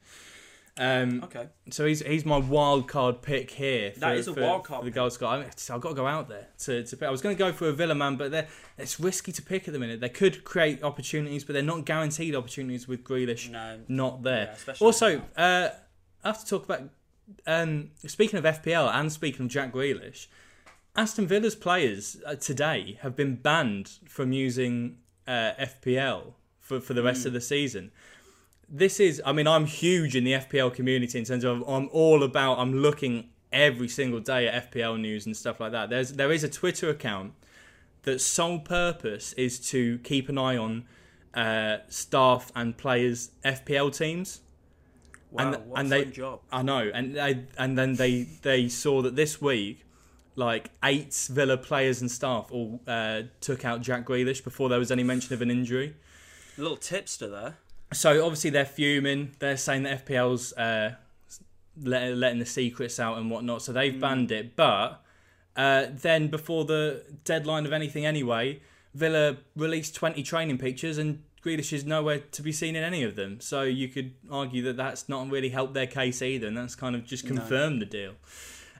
[SPEAKER 1] um,
[SPEAKER 2] Okay.
[SPEAKER 1] So he's he's my wild card pick here. For,
[SPEAKER 2] That is a
[SPEAKER 1] for-
[SPEAKER 2] wild card
[SPEAKER 1] for the goal score. I mean, I've got to go out there to, to pick. I was going to go for a Villa man, but it's risky to pick at the minute. They could create opportunities, but they're not guaranteed opportunities with Grealish
[SPEAKER 2] No.
[SPEAKER 1] not there.
[SPEAKER 2] Yeah,
[SPEAKER 1] also, uh, I have to talk about. Um, speaking of FPL and speaking of Jack Grealish, Aston Villa's players uh, today have been banned from using uh, FPL for, for the rest
[SPEAKER 2] Hmm.
[SPEAKER 1] of the season. This is, I mean, I'm huge in the FPL community in terms of I'm all about, I'm looking every single day at FPL news and stuff like that. There's there is a Twitter account that sole purpose is to keep an eye on uh, staff and players FPL teams.
[SPEAKER 2] Wow.
[SPEAKER 1] and
[SPEAKER 2] what
[SPEAKER 1] and
[SPEAKER 2] a
[SPEAKER 1] they
[SPEAKER 2] job.
[SPEAKER 1] I know, and they, and then they they saw that this week, like eight Villa players and staff all uh, took out Jack Grealish before there was any mention of an injury.
[SPEAKER 2] A little tipster there.
[SPEAKER 1] So obviously they're fuming. They're saying that FPL's uh, let, letting the secrets out and whatnot. So they've banned it. But uh, then before the deadline of anything anyway, Villa released 20 training pictures and Grealish is nowhere to be seen in any of them. So you could argue that that's not really helped their case either, and that's kind of just confirmed the deal.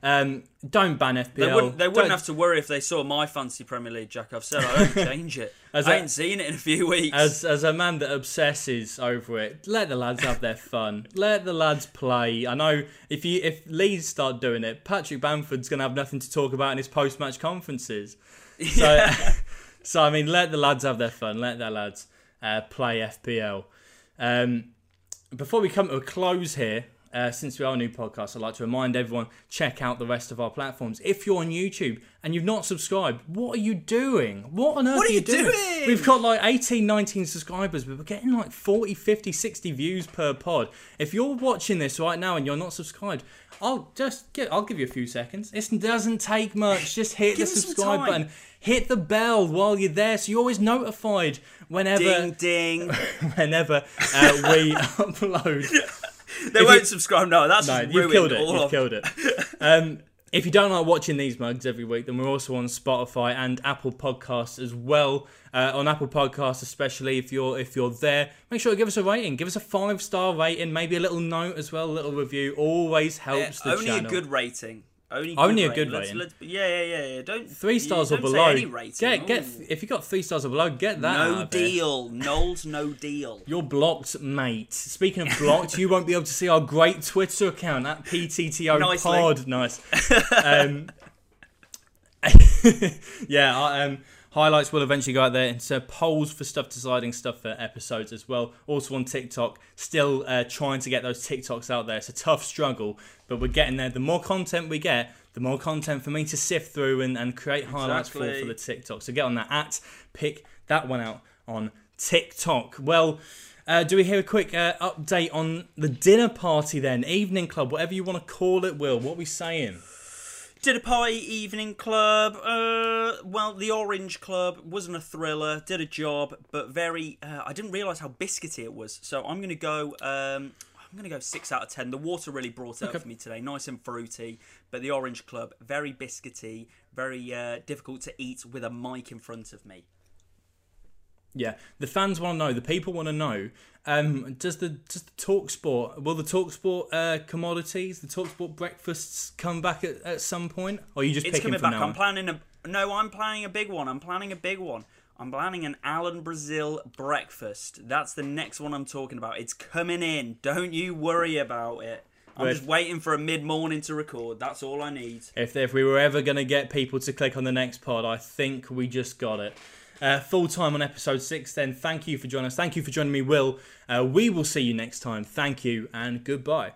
[SPEAKER 1] Um, don't ban FPL.
[SPEAKER 2] They wouldn't, they wouldn't have to worry if they saw my fancy Premier League, Jack. I've said I don't change it.
[SPEAKER 1] As
[SPEAKER 2] I
[SPEAKER 1] a-
[SPEAKER 2] ain't seen it in a few weeks.
[SPEAKER 1] As as a man that obsesses over it, let the lads have their fun. Let the lads play. I know if you if Leeds start doing it, Patrick Bamford's gonna have nothing to talk about in his post match conferences. So so I mean, let the lads have their fun. Let their lads uh, play FPL. Um, before we come to a close here, uh, since we are a new podcast, I'd like to remind everyone check out the rest of our platforms. If you're on YouTube and you've not subscribed, what are you doing? What on earth
[SPEAKER 2] What are
[SPEAKER 1] you
[SPEAKER 2] you
[SPEAKER 1] doing?
[SPEAKER 2] doing?
[SPEAKER 1] We've got like 18, 19 subscribers, but we're getting like 40, 50, 60 views per pod. If you're watching this right now and you're not subscribed, I'll just get, I'll give you a few seconds. It doesn't take much. Just hit the
[SPEAKER 2] Give us some
[SPEAKER 1] subscribe button. Hit the bell while you're there, so you're always notified whenever
[SPEAKER 2] ding ding.
[SPEAKER 1] whenever uh, we upload.
[SPEAKER 2] They
[SPEAKER 1] If
[SPEAKER 2] won't
[SPEAKER 1] you-
[SPEAKER 2] subscribe. No, that's
[SPEAKER 1] No, you've killed it. You've
[SPEAKER 2] of
[SPEAKER 1] killed it. Um, if you don't like watching these mugs every week, then we're also on Spotify and Apple Podcasts as well. Uh, on Apple Podcasts, especially if you're if you're there, make sure to give us a rating. Give us a five star rating, maybe a little note as well, a little review. Always helps the
[SPEAKER 2] only
[SPEAKER 1] channel.
[SPEAKER 2] a good rating. Only,
[SPEAKER 1] Only a
[SPEAKER 2] good
[SPEAKER 1] good
[SPEAKER 2] Let's- let's- yeah, yeah, yeah, yeah. Don't
[SPEAKER 1] Three stars
[SPEAKER 2] you
[SPEAKER 1] or below.
[SPEAKER 2] Any rating.
[SPEAKER 1] Get get if you got three stars or below, get that.
[SPEAKER 2] no deal. Knowles, no deal.
[SPEAKER 1] You're blocked, mate. Speaking of blocked, you won't be able to see our great Twitter account at PTTO. Pod. Nice. Um, yeah, I- um, highlights will eventually go out there and so polls for stuff deciding stuff for episodes as well. Also on TikTok, still uh, trying to get those TikToks out there. It's a tough struggle, but we're getting there. The more content we get, the more content for me to sift through and, and create highlights for, for the TikTok. So get on that at pick that one out on TikTok. Well, uh, do we hear a quick uh, update on the dinner party then? Evening club, whatever you want to call it, Will. What are we saying?
[SPEAKER 2] Did a party evening club. Uh, well, the Orange Club wasn't a thriller. Did a job, but very. Uh, I didn't realise how biscuity it was. So I'm gonna go. Um, I'm gonna go six out of ten. The water really brought it up for me today. Nice and fruity, but the Orange Club very biscuity, very uh, difficult to eat with a mic in front of me.
[SPEAKER 1] Yeah, the fans want to know. The people want to know. Um, does the does the talk sport will the talk sport uh, commodities, the talk sport breakfasts come back at, at some point, or are you just
[SPEAKER 2] It's
[SPEAKER 1] picking
[SPEAKER 2] coming back. I'm planning a. No, I'm planning a big one. I'm planning a big one. I'm planning an Alan Brazil breakfast. That's the next one I'm talking about. It's coming in. Don't you worry about it. I'm just waiting for a mid morning to record. That's all I need.
[SPEAKER 1] If if we were ever going to get people to click on the next pod, I think we just got it uh, full time on episode six, then thank you for joining us. Thank you for joining me, Will. Uh, we will see you next time. Thank you and goodbye.